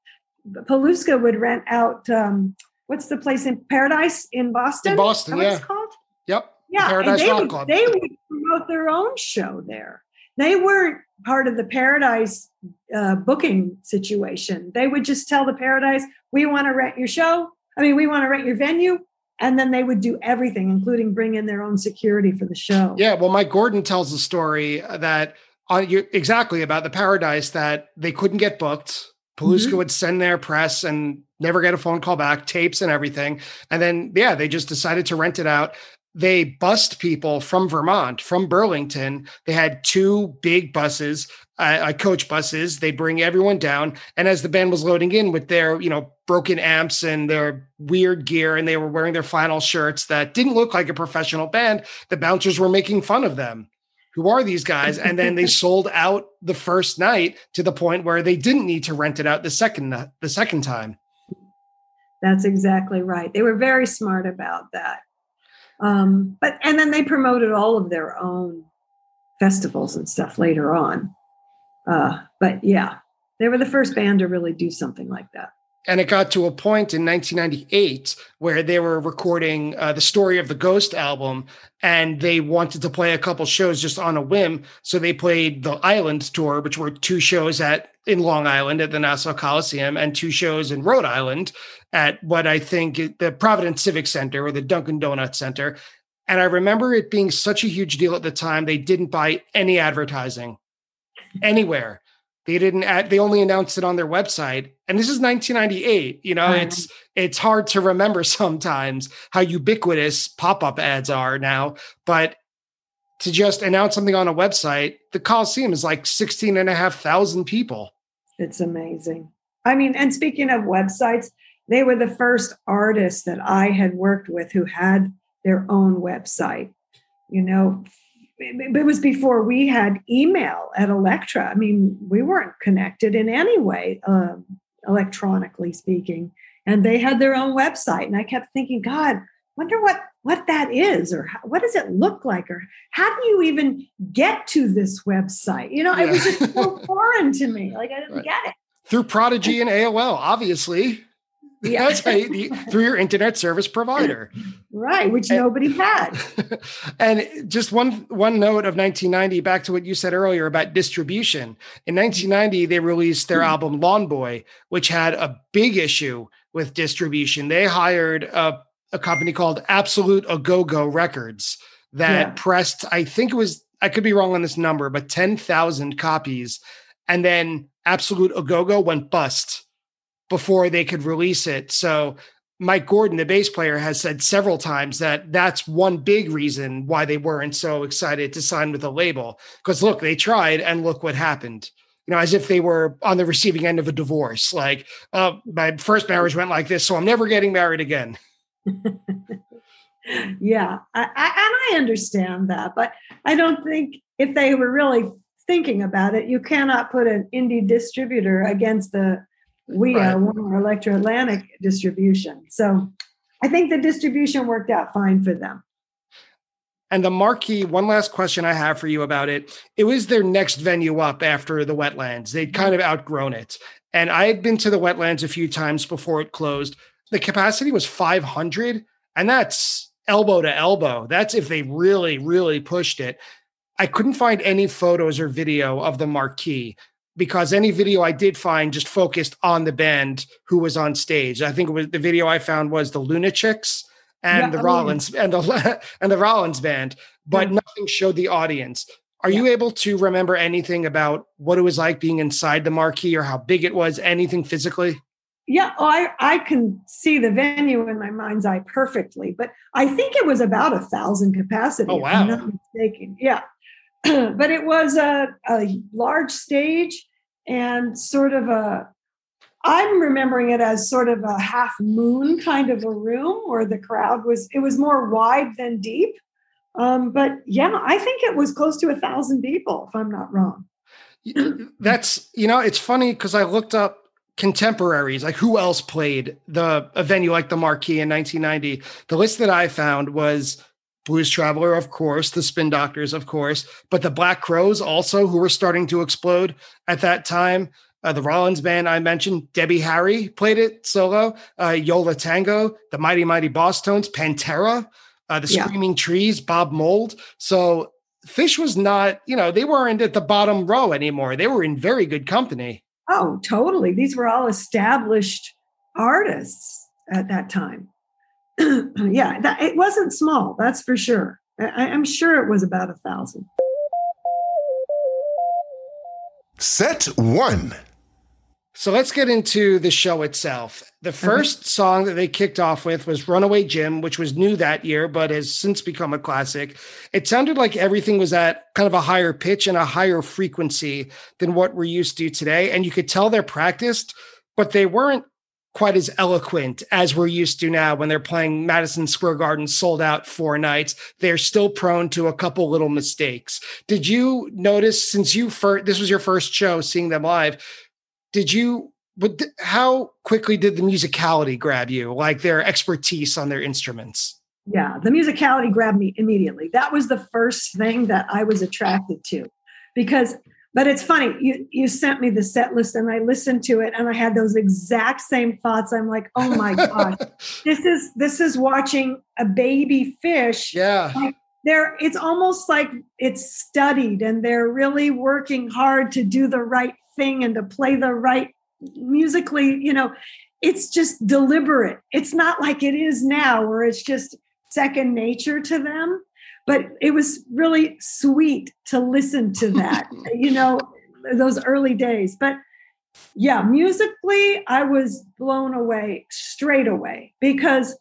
Paluska would rent out um, what's the place in Paradise in Boston? In Boston, yeah. it's called? Yep. Yeah, Paradise and they Rock would, Club. They would promote their own show there. They weren't part of the Paradise uh, booking situation. They would just tell the Paradise, "We want to rent your show. I mean, we want to rent your venue and then they would do everything including bring in their own security for the show yeah well mike gordon tells a story that on you exactly about the paradise that they couldn't get booked Paluska mm-hmm. would send their press and never get a phone call back, tapes and everything. And then, yeah, they just decided to rent it out. They bussed people from Vermont, from Burlington. They had two big buses, uh, coach buses. They bring everyone down. And as the band was loading in with their, you know, broken amps and their weird gear, and they were wearing their final shirts that didn't look like a professional band, the bouncers were making fun of them. Who are these guys? And then they sold out the first night to the point where they didn't need to rent it out the second the second time. That's exactly right. They were very smart about that. Um, but and then they promoted all of their own festivals and stuff later on. Uh, but yeah, they were the first band to really do something like that. And it got to a point in 1998 where they were recording uh, the Story of the Ghost album, and they wanted to play a couple shows just on a whim. So they played the Island tour, which were two shows at in Long Island at the Nassau Coliseum, and two shows in Rhode Island at what I think the Providence Civic Center or the Dunkin' Donut Center. And I remember it being such a huge deal at the time. They didn't buy any advertising anywhere. They didn't add, they only announced it on their website. And this is 1998. You know, it's uh-huh. it's hard to remember sometimes how ubiquitous pop-up ads are now. But to just announce something on a website, the Coliseum is like 16 and a half thousand people. It's amazing. I mean, and speaking of websites, they were the first artists that I had worked with who had their own website. You know, it was before we had email at Elektra. I mean, we weren't connected in any way, um, electronically speaking. And they had their own website, and I kept thinking, God, wonder what what that is, or how, what does it look like, or how do you even get to this website? You know, yeah. it was just so foreign to me. Like I didn't right. get it through Prodigy and AOL, obviously. Yeah. That's you, through your internet service provider. Right, which and, nobody had. and just one one note of 1990, back to what you said earlier about distribution. In 1990, they released their hmm. album Lawn Boy, which had a big issue with distribution. They hired a, a company called Absolute A Go Go Records that yeah. pressed, I think it was, I could be wrong on this number, but 10,000 copies. And then Absolute A Go Go went bust before they could release it. So Mike Gordon, the bass player, has said several times that that's one big reason why they weren't so excited to sign with a label. Because look, they tried and look what happened. You know, as if they were on the receiving end of a divorce. Like, uh, my first marriage went like this, so I'm never getting married again. yeah, I, I, and I understand that, but I don't think if they were really thinking about it, you cannot put an indie distributor against the we right. are Warner Elektra Atlantic distribution. So I think the distribution worked out fine for them. And the marquee, one last question I have for you about it. It was their next venue up after the wetlands. They'd kind of outgrown it. And I had been to the wetlands a few times before it closed. The capacity was 500, and that's elbow to elbow. That's if they really, really pushed it. I couldn't find any photos or video of the marquee because any video I did find just focused on the band who was on stage. I think it was the video I found was the Lunachicks and yeah, the I Rollins mean, and the and the Rollins band, but yeah. nothing showed the audience. Are yeah. you able to remember anything about what it was like being inside the marquee or how big it was, anything physically? Yeah, oh, I I can see the venue in my mind's eye perfectly, but I think it was about a thousand capacity. Oh wow! I'm not mistaken. Yeah, but it was a, a large stage and sort of a I'm remembering it as sort of a half moon kind of a room where the crowd was, it was more wide than deep. Um, but yeah, I think it was close to a thousand people, if I'm not wrong. That's, you know, it's funny because I looked up contemporaries, like who else played the a venue like the Marquee in 1990. The list that I found was Blues Traveler, of course, the Spin Doctors, of course, but the Black Crowes also, who were starting to explode at that time. Uh, the Rollins band I mentioned, Debbie Harry played it solo. Uh, Yo La Tengo, the Mighty Mighty Bosstones, Pantera, uh, the yeah. Screaming Trees, Bob Mould. So Phish was not, you know, they weren't at the bottom row anymore. They were in very good company. Oh, totally. These were all established artists at that time. yeah, that, it wasn't small, that's for sure. I, I'm sure it was about a thousand. Set one. So let's get into the show itself. The 1st mm-hmm. song that they kicked off with was Runaway Jim, which was new that year, but has since become a classic. It sounded like everything was at kind of a higher pitch and a higher frequency than what we're used to today. And you could tell they're practiced, but they weren't quite as eloquent as we're used to now when they're playing Madison Square Garden sold out four nights. They're still prone to a couple little mistakes. Did you notice since you first, this was your first show seeing them live? did you but how quickly did the musicality grab you like their expertise on their instruments yeah the musicality grabbed me immediately that was the first thing that i was attracted to because but it's funny you you sent me the set list and i listened to it and i had those exact same thoughts i'm like oh my gosh this is this is watching a baby Phish. yeah like they're it's almost like it's studied and they're really working hard to do the right thing and to play the right musically, you know, it's just deliberate. It's not like it is now where it's just second nature to them. But it was really sweet to listen to that, you know, those early days. But yeah, musically, I was blown away straight away because,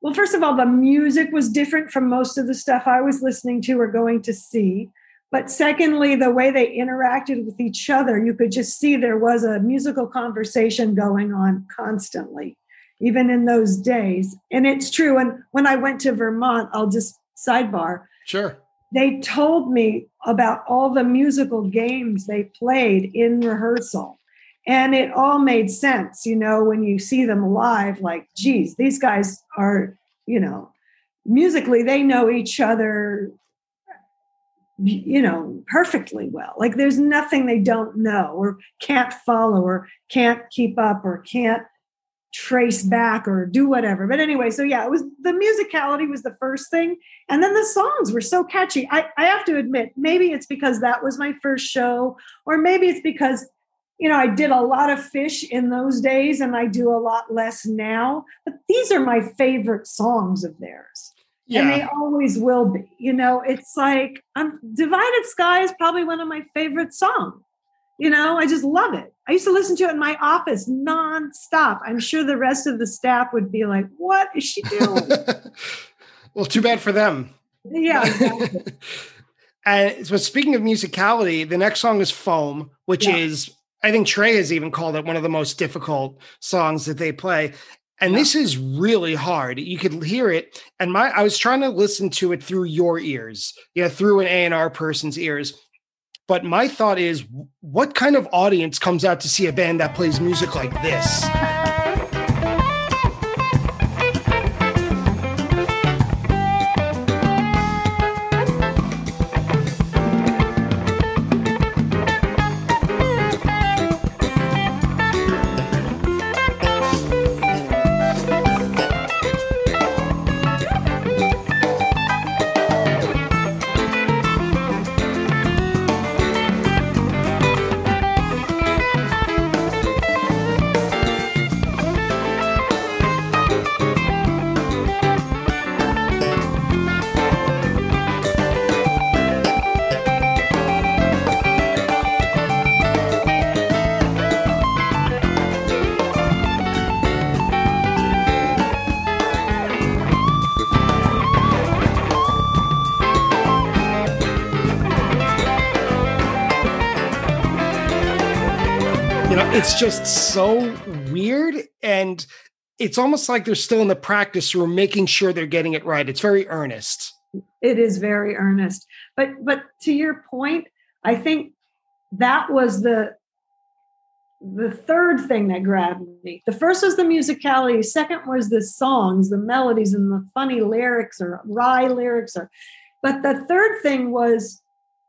well, first of all, the music was different from most of the stuff I was listening to or going to see. But secondly, the way they interacted with each other, you could just see there was a musical conversation going on constantly, even in those days. And it's true. And when I went to Vermont, I'll just sidebar. Sure. They told me about all the musical games they played in rehearsal. And it all made sense, you know, when you see them live, like, geez, these guys are, you know, musically, they know each other you know perfectly well like there's nothing they don't know or can't follow or can't keep up or can't trace back or do whatever but anyway so yeah it was the musicality was the first thing and then the songs were so catchy i, I have to admit maybe it's because that was my first show or maybe it's because you know i did a lot of Phish in those days and i do a lot less now but these are my favorite songs of theirs yeah. and they always will be. You know, it's like I'm Divided Sky is probably one of my favorite songs. You know, I just love it. I used to listen to it in my office nonstop. I'm sure the rest of the staff would be like, "What is she doing?" well, too bad for them. Yeah. Exactly. and so, speaking of musicality, the next song is "Foam," which yeah. is I think Trey has even called it one of the most difficult songs that they play. And yeah. this is really hard. You could hear it. And my I was trying to listen to it through your ears, yeah, through an A&R person's ears. But my thought is, what kind of audience comes out to see a band that plays music like this? Just so weird and it's almost like they're still in the practice room making sure they're getting it right. It's very earnest. It is very earnest. But but to your point, I think that was the the third thing that grabbed me. The first was the musicality, second was the songs, the melodies and the funny lyrics or wry lyrics or but the third thing was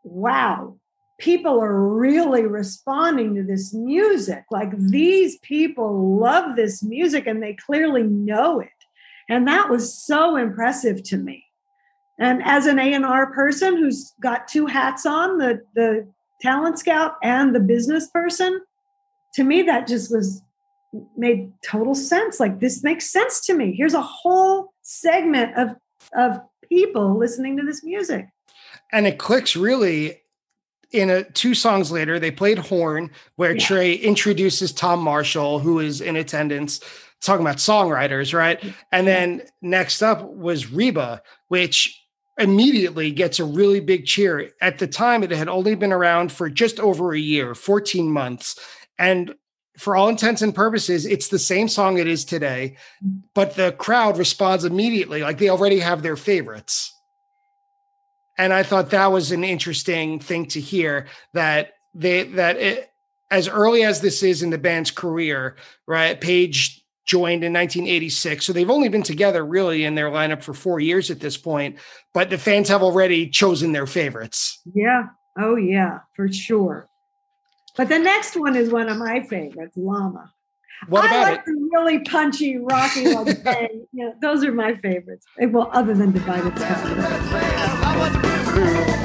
wow, people are really responding to this music. Like these people love this music and they clearly know it. And that was so impressive to me. And as an A&R person who's got two hats on, the, the talent scout and the business person, to me that just was made total sense. Like this makes sense to me. Here's a whole segment of of people listening to this music. And it clicks really in a two songs later, they played Horn, where yeah. Trey introduces Tom Marshall, who is in attendance, talking about songwriters, right? Mm-hmm. And then next up was Reba, which immediately gets a really big cheer. At the time, it had only been around for just over a year, 14 months. And for all intents and purposes, it's the same song it is today, mm-hmm. but the crowd responds immediately, like they already have their favorites and I thought that was an interesting thing to hear that they that it, as early as this is in the band's career, right? Page joined in 1986, so they've only been together really in their lineup for four years at this point. But the fans have already chosen their favorites. Yeah. Oh yeah, for sure. But the next one is one of my favorites, Llama. What about I like it? The really punchy, rocky thing. Yeah, those are my favorites. Well, other than Divided Sky through.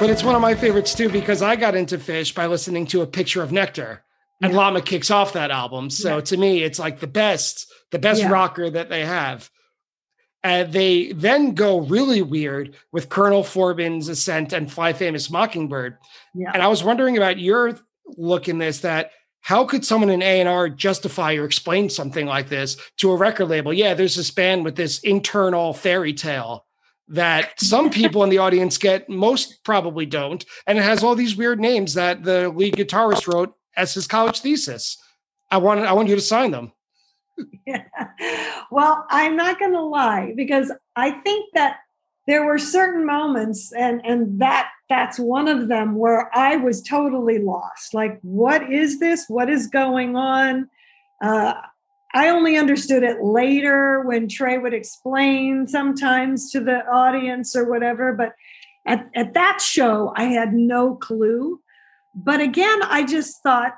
But it's one of my favorites too because I got into Phish by listening to a picture of Nectar. And yeah. Llama kicks off that album. So yeah. to me, it's like the best, the best yeah. rocker that they have. And they then go really weird with Colonel Forbin's Ascent and Fly Famous Mockingbird. And I was wondering about your look in this that how could someone in A&R justify or explain something like this to a record label? Yeah, there's this band with this internal fairy tale that some people in the audience get, most probably don't. And it has all these weird names that the lead guitarist wrote as his college thesis. I want I want you to sign them. Yeah. Well, I'm not going to lie because I think that there were certain moments and and that that's one of them where I was totally lost. Like what is this? What is going on? Uh, I only understood it later when Trey would explain sometimes to the audience or whatever. But at, at that show, I had no clue. But again, I just thought,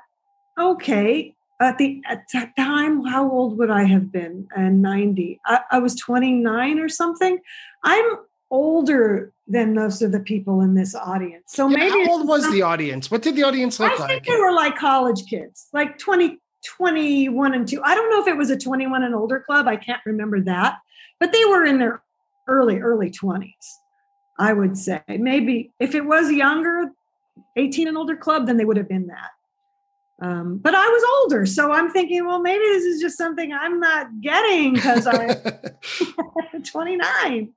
okay, at the at that time, how old would I have been? And 90. I, I was 29 or something. I'm older than most of the people in this audience. So yeah, maybe how old was the audience? What did the audience look I like? I think they were like college kids, like 20, 21 and 2. I don't know if it was a 21 and older club. I can't remember that. But they were in their early, early 20s, I would say. Maybe if it was a younger, 18 and older club, then they would have been that. Um, but I was older. So I'm thinking, well, maybe this is just something I'm not getting because I'm 29.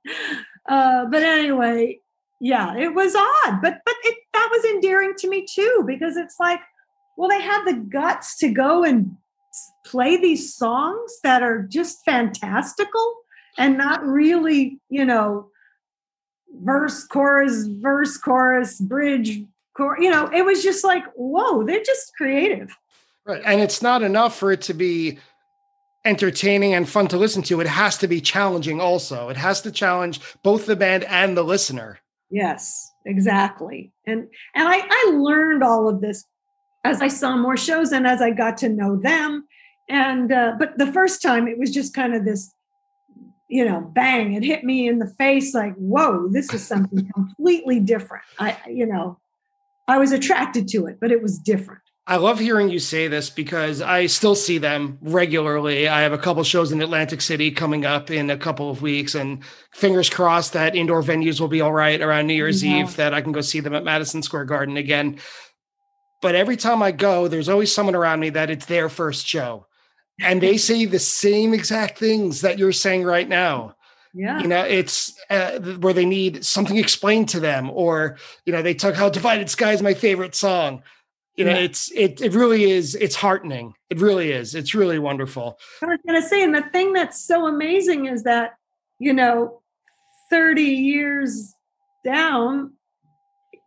Uh, but anyway, yeah, it was odd, but but it, that was endearing to me too because it's like well, they have the guts to go and play these songs that are just fantastical and not really, you know, verse, chorus, verse, chorus, bridge, chorus. You know, it was just like, whoa, they're just creative. Right. And it's not enough for it to be entertaining and fun to listen to, it has to be challenging also. It has to challenge both the band and the listener. Yes, exactly. And and I, I learned all of this as I saw more shows and as I got to know them. And uh, but the first time it was just kind of this, you know, bang, it hit me in the face like, whoa, this is something completely different. I, you know, I was attracted to it, but it was different. I love hearing you say this because I still see them regularly. I have a couple shows in Atlantic City coming up in a couple of weeks, and fingers crossed that indoor venues will be all right around New Year's yeah. Eve, that I can go see them at Madison Square Garden again. But every time I go, there's always someone around me that it's their first show. And they say the same exact things that you're saying right now. Yeah. You know, it's uh, where they need something explained to them, or, you know, they talk how Divided Sky is my favorite song you know, yeah. it's it it really is. It's heartening. It really is. It's really wonderful. I was going to say, and the thing that's so amazing is that you know, thirty years down,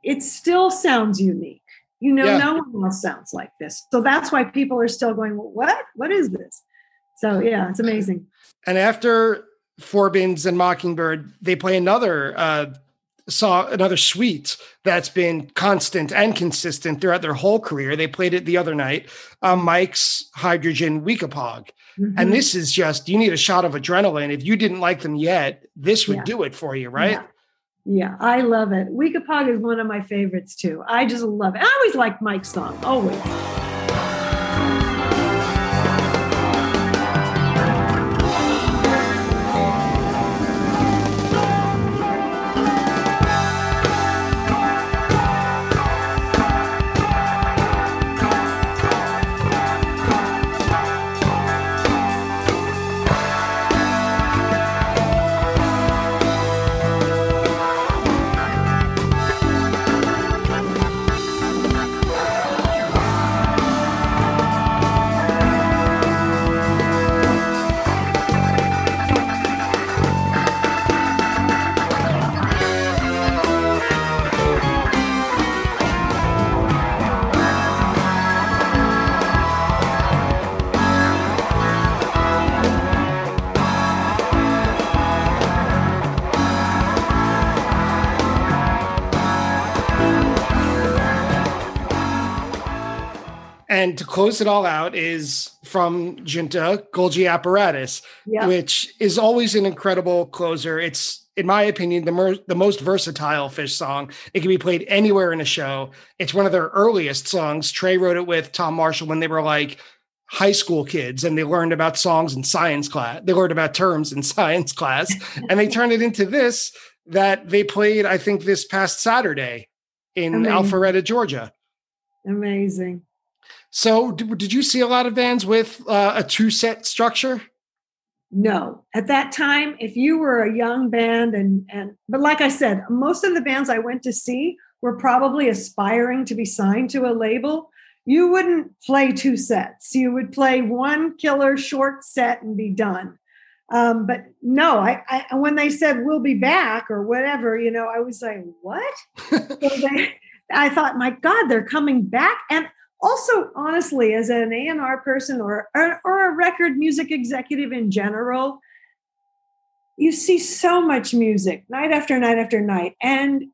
it still sounds unique. You know, yeah. no one else sounds like this. So that's why people are still going, well, "What? What is this?" So yeah, it's amazing. And after Forbins and Mockingbird, they play another uh, saw another suite that's been constant and consistent throughout their whole career. They played it the other night, um, Mike's Hydrogen Weekapaug. Mm-hmm. And this is just, you need a shot of adrenaline. If you didn't like them yet, this would yeah. do it for you, right? Yeah. I love it. Weekapaug is one of my favorites too. I just love it. I always like Mike's song, always. And to close it all out is from Junta Golgi Apparatus, yeah. which is always an incredible closer. It's, in my opinion, the, mer- the most versatile Phish song. It can be played anywhere in a show. It's one of their earliest songs. Trey wrote it with Tom Marshall when they were like high school kids and they learned about songs in science class. They learned about terms in science class and they turned it into this that they played, I think, this past Saturday in Amazing. Alpharetta, Georgia. Amazing. So, did you see a lot of bands with uh, a two set structure? No, at that time, if you were a young band, and and but like I said, most of the bands I went to see were probably aspiring to be signed to a label. You wouldn't play two sets. You would play one killer short set and be done. Um, but no, I, I, when they said we'll be back or whatever, you know, I was like, what? so they, I thought, my God, they're coming back, and also honestly as an a&r person or, or, or a record music executive in general you see so much music night after night after night and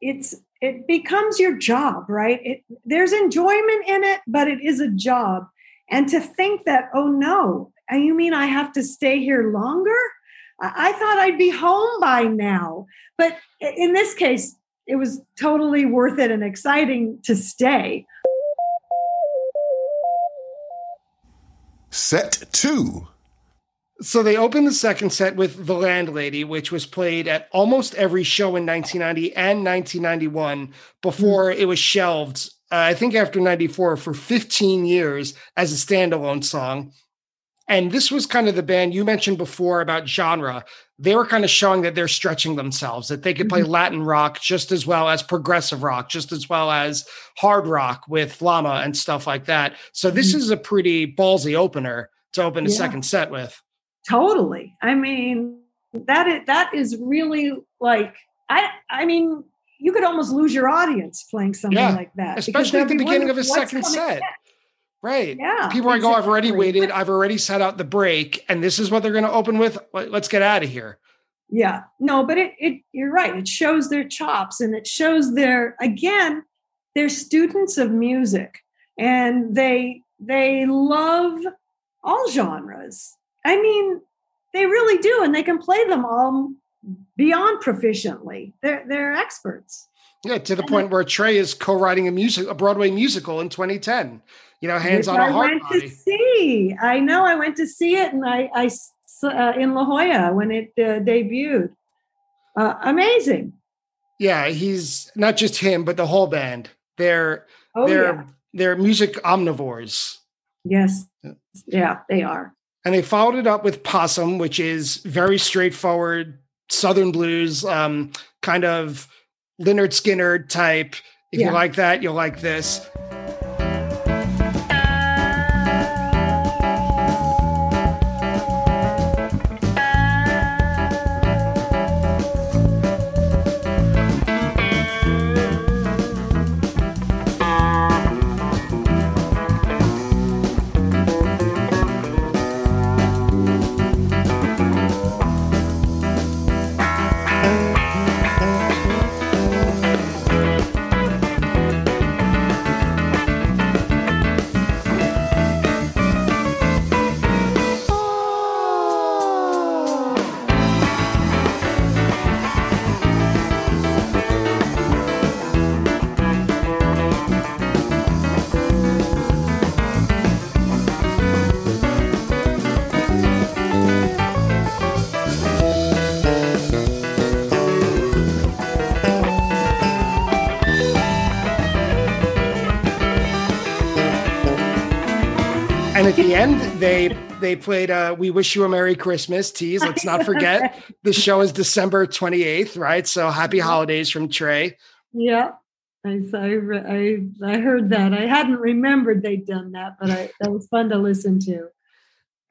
it's it becomes your job right? It, there's enjoyment in it but it is a job. And to think that oh no you mean i have to stay here longer? I, I thought i'd be home by now but in this case it was totally worth it and exciting to stay Set two. So they opened the second set with The Landlady, which was played at almost every show in 1990 and 1991 before it was shelved, uh, I think after 94, for 15 years as a standalone song. And this was kind of the band you mentioned before about genre. They were kind of showing that they're stretching themselves, that they could play mm-hmm. Latin rock just as well as progressive rock, just as well as hard rock with Llama and stuff like that. So this mm-hmm. is a pretty ballsy opener to open a yeah. second set with. Totally. I mean, that is, that is really like I I mean, you could almost lose your audience playing something yeah, like that. Especially at the beginning of a second set. Right. Yeah. People are going, I've already waited. I've already set out the break, and this is what they're going to open with. Let- Let's get out of here. Yeah, no, but it, it you're right. It shows their chops and it shows their again, they're students of music and they they love all genres. I mean, they really do, and they can play them all beyond proficiently. They're they're experts. Yeah, to the And- point where Trey is co-writing a music, a Broadway musical in 2010. You know, hands on a I heart I went body. to see. I know. I went to see it, and I, I uh, in La Jolla when it uh, debuted. Uh, amazing. Yeah, he's not just him, but the whole band. They're Oh they're yeah. they're music omnivores. Yes. Yeah. Yeah, they are. And they followed it up with Possum, which is very straightforward Southern blues, um, kind of Lynyrd Skynyrd type. If Yeah. you like that, you'll like this. They they played uh, "We Wish You a Merry Christmas." Tease. Let's not forget the show is December twenty eighth, right? So happy holidays from Trey. Yeah. I, I, I, I heard that. I hadn't remembered they'd done that, but I, that was fun to listen to.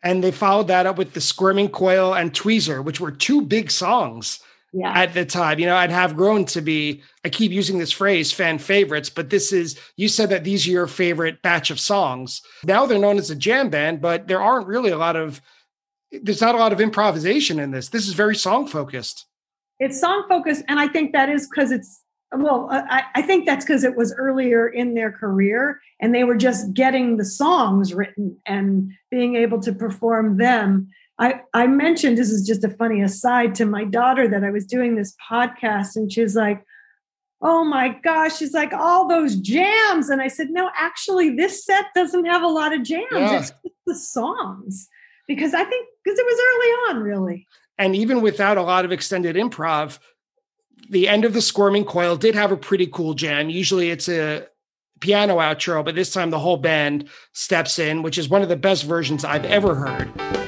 And they followed that up with the Squirming Coil and Tweezer, which were two big songs Yeah. at the time. You know, I'd have grown to be, I keep using this phrase, fan favorites, but this is, you said that these are your favorite batch of songs. Now they're known as a jam band, but there aren't really a lot of, there's not a lot of improvisation in this. This is very song focused. it's song focused. And I think that is because it's, well, uh, I, I think that's because it was earlier in their career and they were just getting the songs written and being able to perform them. I, I mentioned this is just a funny aside to my daughter that I was doing this podcast and she's like, Oh my gosh, she's like, all those jams. And I said, No, actually, this set doesn't have a lot of jams. Yeah. It's just the songs. Because I think, because it was early on, really. And even without a lot of extended improv, the end of the Squirming Coil did have a pretty cool jam. Usually it's a piano outro, but this time the whole band steps in, which is one of the best versions I've ever heard.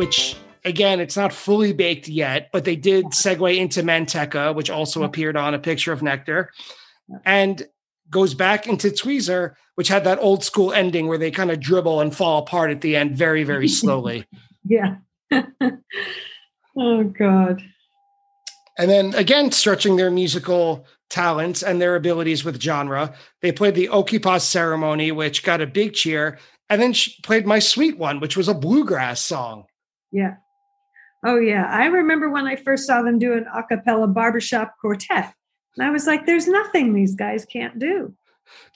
Which again, it's not fully baked yet, but they did segue into Manteca, which also appeared on a picture of Nectar. And goes back into Tweezer, which had that old school ending where they kind of dribble and fall apart at the end very, very slowly. yeah. oh, God. And then again, stretching their musical talents and their abilities with genre, they played the Okipa ceremony, which got a big cheer, and then she played My Sweet One, which was a bluegrass song. Yeah. Oh, yeah. I remember when I first saw them do an a cappella barbershop quartet. And I was like, there's nothing these guys can't do.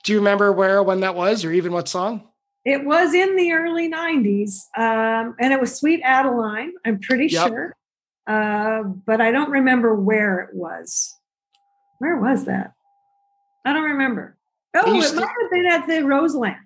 Do you remember where, when that was, or even what song? It was in the early 90s. Um, and it was Sweet Adeline, I'm pretty yep. sure. Uh, but I don't remember where it was. Where was that? I don't remember. Oh, it might have been at the Roseland.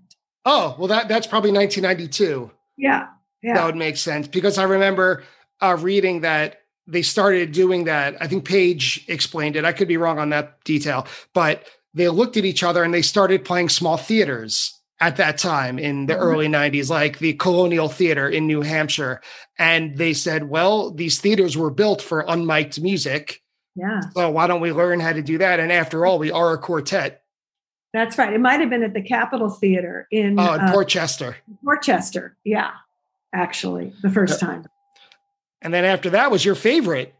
Oh, well, that that's probably 1992. Yeah, yeah. That would make sense because I remember uh, reading that they started doing that. I think Page explained it. I could be wrong on that detail, but they looked at each other and they started playing small theaters at that time in the mm-hmm. early 90s, like the Colonial Theater in New Hampshire. And they said, well, these theaters were built for unmiked music. Yeah. So why don't we learn how to do that? And after all, we are a quartet. That's right. It might have been at the Capitol Theater in, oh, in uh, Port Chester. Portchester. Yeah. Actually, the first time. And then after that was your favorite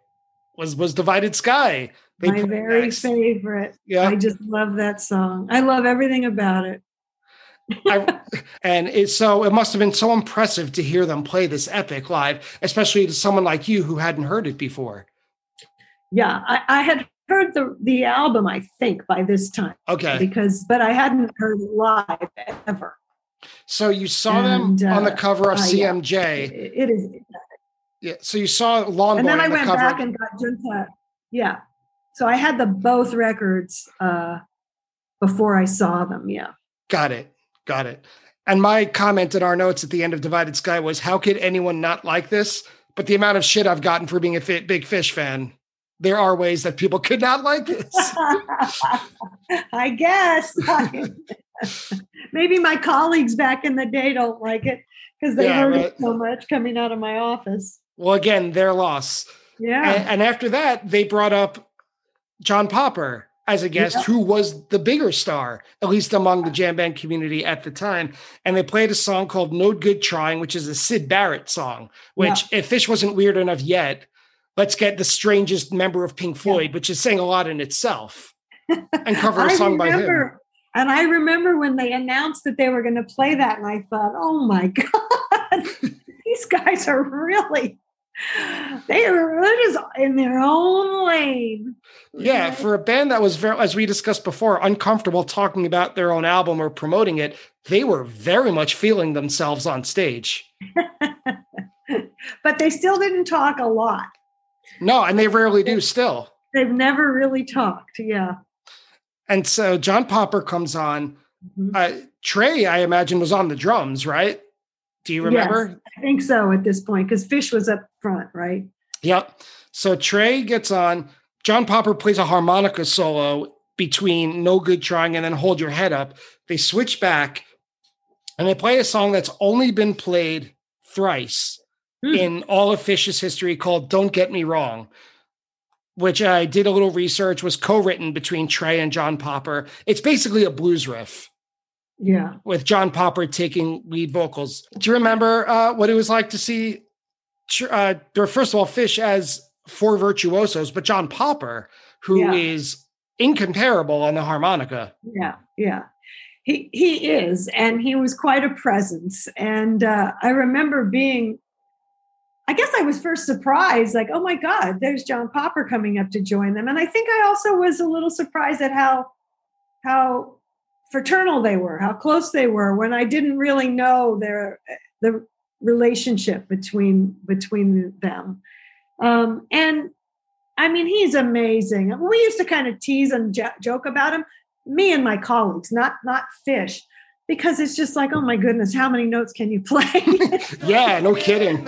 was was Divided Sky. They My very next. favorite. Yeah. I just love that song. I love everything about it. I, and it's so it must have been so impressive to hear them play this epic live, especially to someone like you who hadn't heard it before. Yeah, I, I had heard the the album, I think, by this time. Okay. Because but I hadn't heard it live ever. So you saw and, them on the uh, cover of uh, CMJ. Yeah, it, it is. Yeah. So you saw Lawn And then I went cover. back and got Junta. Yeah. So I had the both records uh before I saw them. Yeah. Got it. Got it. And my comment in our notes at the end of Divided Sky was, how could anyone not like this? But the amount of shit I've gotten for being a big Phish fan, there are ways that people could not like this. I guess. Maybe my colleagues back in the day don't like it because they yeah, heard right. it so much coming out of my office. Well, again, their loss. Yeah. And, and after that, they brought up John Popper as a guest yeah. who was the bigger star, at least among the jam band community at the time. And they played a song called No Good Trying, which is a Syd Barrett song, which, yeah. if Phish wasn't weird enough yet, let's get the strangest member of Pink Floyd, yeah. which is saying a lot in itself, and cover a song remember, by him. And I remember when they announced that they were going to play that, and I thought, oh my God, these guys are really they are just in their own lane. Yeah, for a band that was very, as we discussed before, uncomfortable talking about their own album or promoting it, they were very much feeling themselves on stage. but they still didn't talk a lot. No, and they rarely do still. They've never really talked. Yeah. And so John Popper comes on. Mm-hmm. Uh, Trey, I imagine, was on the drums, right? Do you remember? Yes, I think so at this point because Fish was up front, right? Yep. So Trey gets on. John Popper plays a harmonica solo between No Good Trying and then Hold Your Head Up. They switch back and they play a song that's only been played thrice hmm. in all of Phish's history called Don't Get Me Wrong, which I did a little research, was co written between Trey and John Popper. It's basically a blues riff. Yeah. With John Popper taking lead vocals. Do you remember uh, what it was like to see, uh, first of all, Phish as four virtuosos, but John Popper, who yeah. is incomparable on the harmonica. Yeah, yeah. He, he is, and he was quite a presence. And uh, I remember being, I guess I was first surprised, like, oh my God, there's John Popper coming up to join them. And I think I also was a little surprised at how how fraternal they were, how close they were, when I didn't really know their the relationship between between them. Um, and I mean, he's amazing. We used to kind of tease and j- joke about him, me and my colleagues, not not Phish, because it's just like, oh my goodness, how many notes can you play? yeah, no kidding.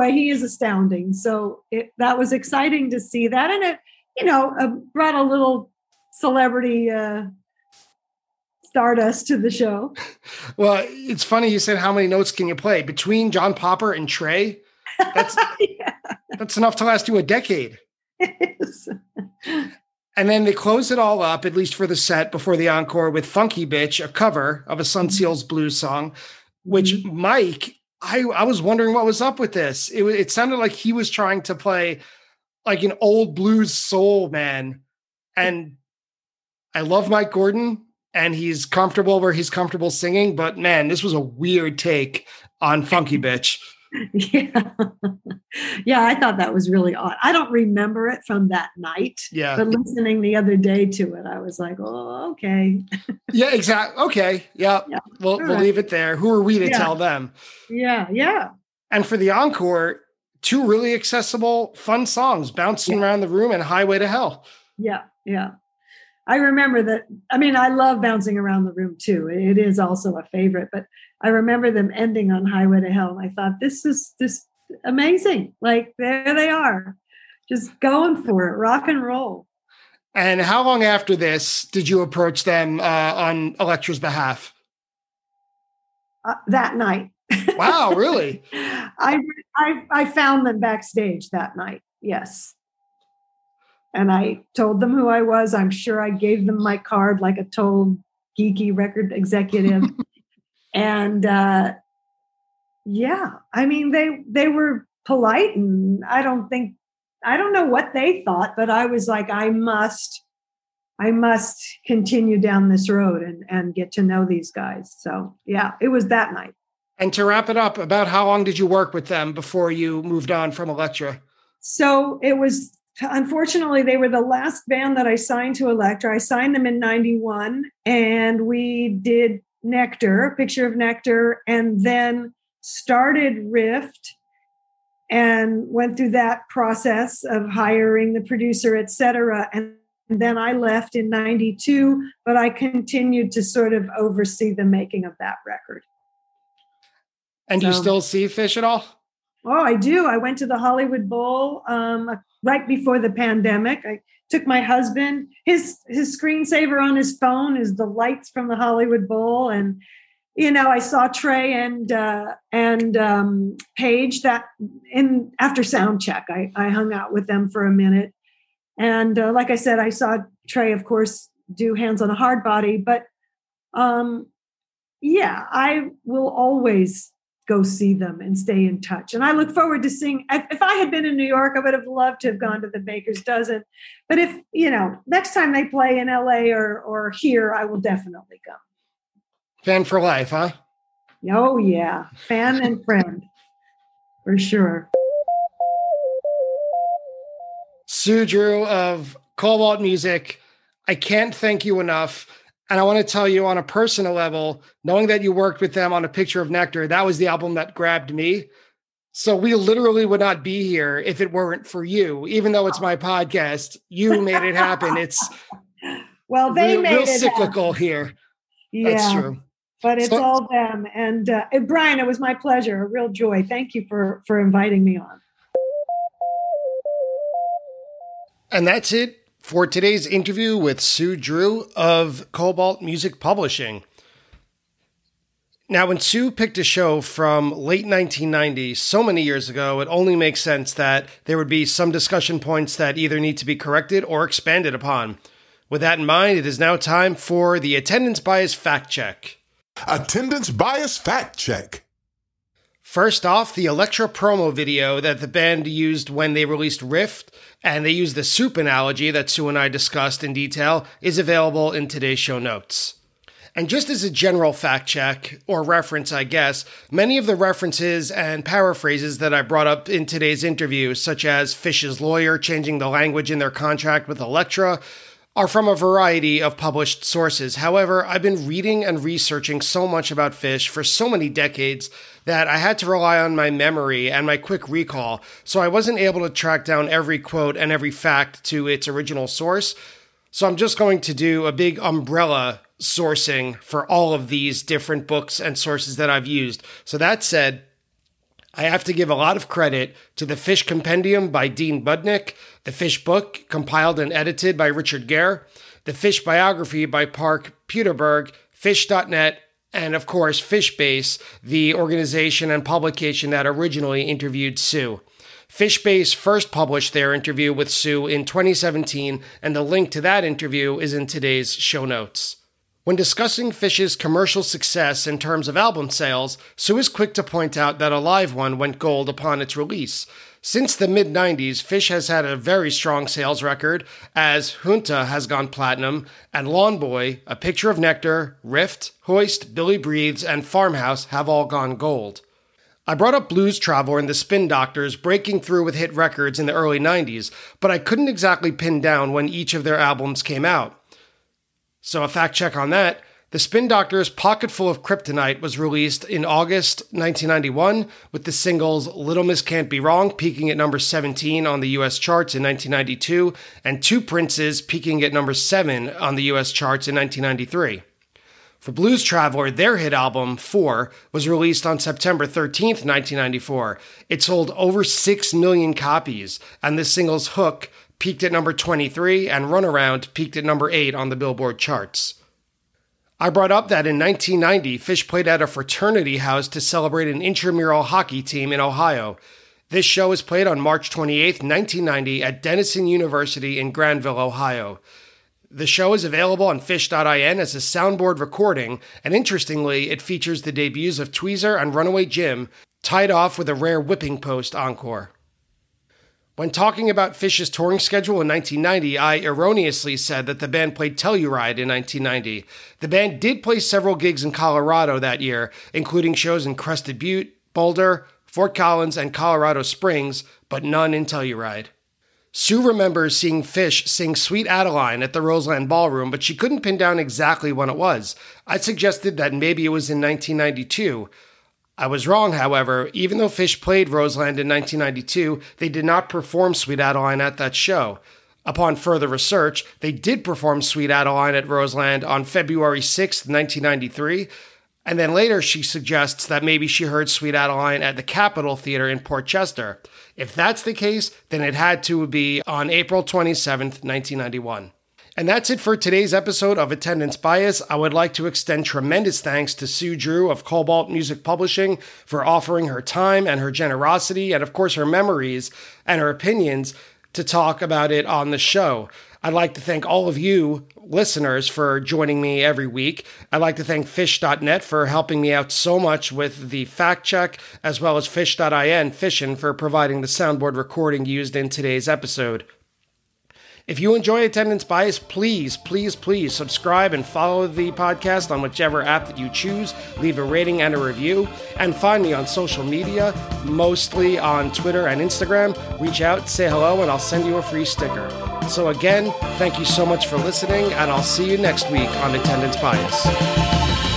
Anyway, he is astounding. So it, that was exciting to see that, and it you know uh, brought a little celebrity uh, stardust to the show. Well, it's funny you said how many notes can you play between John Popper and Trey. That's yeah. that's enough to last you a decade. And then they close it all up, at least for the set before the encore, with Funky Bitch, a cover of a Son mm-hmm. Seals blues song, which mm-hmm. Mike, I, I was wondering what was up with this. It, it sounded like he was trying to play like an old blues soul man. And I love Mike Gordon and he's comfortable where he's comfortable singing, but man, this was a weird take on Funky Bitch. yeah. yeah, I thought that was really odd. I don't remember it from that night. Yeah. But listening the other day to it, I was like, oh, okay. yeah, exactly. Okay. Yeah. yeah. We'll, we'll right. leave it there. Who are we to yeah. tell them? Yeah. Yeah. And for the encore, two really accessible, fun songs, Bouncing yeah. Around the Room and Highway to Hell. Yeah. Yeah. I remember that. I mean, I love bouncing around the room too. It is also a favorite, but I remember them ending on Highway to Hell. And I thought, this is just amazing. Like, there they are, just going for it, rock and roll. And how long after this did you approach them uh, on Elektra's behalf? Uh, that night. Wow, really? I, I I found them backstage that night. Yes and I told them who I was. I'm sure I gave them my card like a total geeky record executive. and uh, yeah, I mean they they were polite, and I don't think I don't know what they thought, but I was like, I must. I must continue down this road and, and get to know these guys. So, yeah, it was that night. And to wrap it up, about how long did you work with them before you moved on from Elektra? So it was unfortunately, they were the last band that I signed to Elektra. I signed them in 91 and we did Nectar, picture of Nectar, and then started Rift and went through that process of hiring the producer, et cetera. And then I left in 92, but I continued to sort of oversee the making of that record. And so, you still see Phish at all? Oh, I do. I went to the Hollywood Bowl um, right before the pandemic. I took my husband. His his screensaver on his phone is the lights from the Hollywood Bowl, and you know I saw Trey and uh, and um, Page that in after sound check. I I hung out with them for a minute, and uh, like I said, I saw Trey, of course, do Hands on a Hard Body, but um, yeah, I will always go see them and stay in touch. And I look forward to seeing. If I had been in New York, I would have loved to have gone to the Baker's Dozen. But if you know, next time they play in LA or or here, I will definitely go. Fan for life, huh? Oh yeah, fan and friend for sure. Sue Drew of Kobalt Music, I can't thank you enough and I want to tell you on a personal level, knowing that you worked with them on a picture of Nectar, that was the album that grabbed me. So we literally would not be here if it weren't for you. Even though it's my podcast, you made it happen. It's well, they real, made real it cyclical happen. here. Yeah, That's true. But it's so, all them. And, uh, and Brian, it was my pleasure, a real joy. Thank you for for inviting me on. And that's it for today's interview with Sue Drew of Kobalt Music Publishing. Now, when Sue picked a show from late 1990, so many years ago, it only makes sense that there would be some discussion points that either need to be corrected or expanded upon. With that in mind, it is now time for the attendance bias fact check. Attendance bias fact check. First off, the Elektra promo video that the band used when they released Rift, and they use the soup analogy that Sue and I discussed in detail, is available in today's show notes. And just as a general fact check, or reference, I guess, many of the references and paraphrases that I brought up in today's interview, such as Phish's lawyer changing the language in their contract with Elektra, are from a variety of published sources. However, I've been reading and researching so much about Phish for so many decades that I had to rely on my memory and my quick recall, so I wasn't able to track down every quote and every fact to its original source. So I'm just going to do a big umbrella sourcing for all of these different books and sources that I've used. So that said, I have to give a lot of credit to the Phish Compendium by Dean Budnick, the Phish Book, compiled and edited by Richard Gehr, the Phish Biography by Parke Puterbaugh, Phish.net, and of course, Fishbase, the organization and publication that originally interviewed Sue. Fishbase first published their interview with Sue in 2017, and the link to that interview is in today's show notes. When discussing Phish's commercial success in terms of album sales, Sue is quick to point out that a live one went gold upon its release. Since the mid 90s, Phish has had a very strong sales record, as Junta has gone platinum, and Lawn Boy, A Picture of Nectar, Rift, Hoist, Billy Breathes, and Farmhouse have all gone gold. I brought up Blues Traveler and the Spin Doctors breaking through with hit records in the early 90s, but I couldn't exactly pin down when each of their albums came out. So, a fact check on that. The Spin Doctors' Pocketful of Kryptonite was released in August 1991 with the singles Little Miss Can't Be Wrong peaking at number 17 on the US charts in 1992 and Two Princes peaking at number 7 on the US charts in 1993. For Blues Traveler, their hit album, 4, was released on September 13th, 1994. It sold over 6 million copies, and the single's Hook peaked at number 23 and Runaround peaked at number 8 on the Billboard charts. I brought up that in 1990, Phish played at a fraternity house to celebrate an intramural hockey team in Ohio. This show was played on March 28, 1990, at Denison University in Granville, Ohio. The show is available on Phish.in as a soundboard recording, and interestingly, it features the debuts of Tweezer and Runaway Jim, tied off with a rare whipping post encore. When talking about Phish's touring schedule in 1990, I erroneously said that the band played Telluride in 1990. The band did play several gigs in Colorado that year, including shows in Crested Butte, Boulder, Fort Collins, and Colorado Springs, but none in Telluride. Sue remembers seeing Phish sing Sweet Adeline at the Roseland Ballroom, but she couldn't pin down exactly when it was. I suggested that maybe it was in 1992. I was wrong, however. Even though Phish played Roseland in 1992, they did not perform Sweet Adeline at that show. Upon further research, they did perform Sweet Adeline at Roseland on February 6, 1993. And then later, she suggests that maybe she heard Sweet Adeline at the Capitol Theater in Port Chester. If that's the case, then it had to be on April 27, 1991. And that's it for today's episode of Attendance Bias. I would like to extend tremendous thanks to Sue Drew of Kobalt Music Publishing for offering her time and her generosity, and of course, her memories and her opinions to talk about it on the show. I'd like to thank all of you listeners for joining me every week. I'd like to thank Phish.net for helping me out so much with the fact check, as well as Phish.in, Fishin, for providing the soundboard recording used in today's episode. If you enjoy Attendance Bias, please, please, please subscribe and follow the podcast on whichever app that you choose. Leave a rating and a review. And find me on social media, mostly on Twitter and Instagram. Reach out, say hello, and I'll send you a free sticker. So, again, thank you so much for listening, and I'll see you next week on Attendance Bias.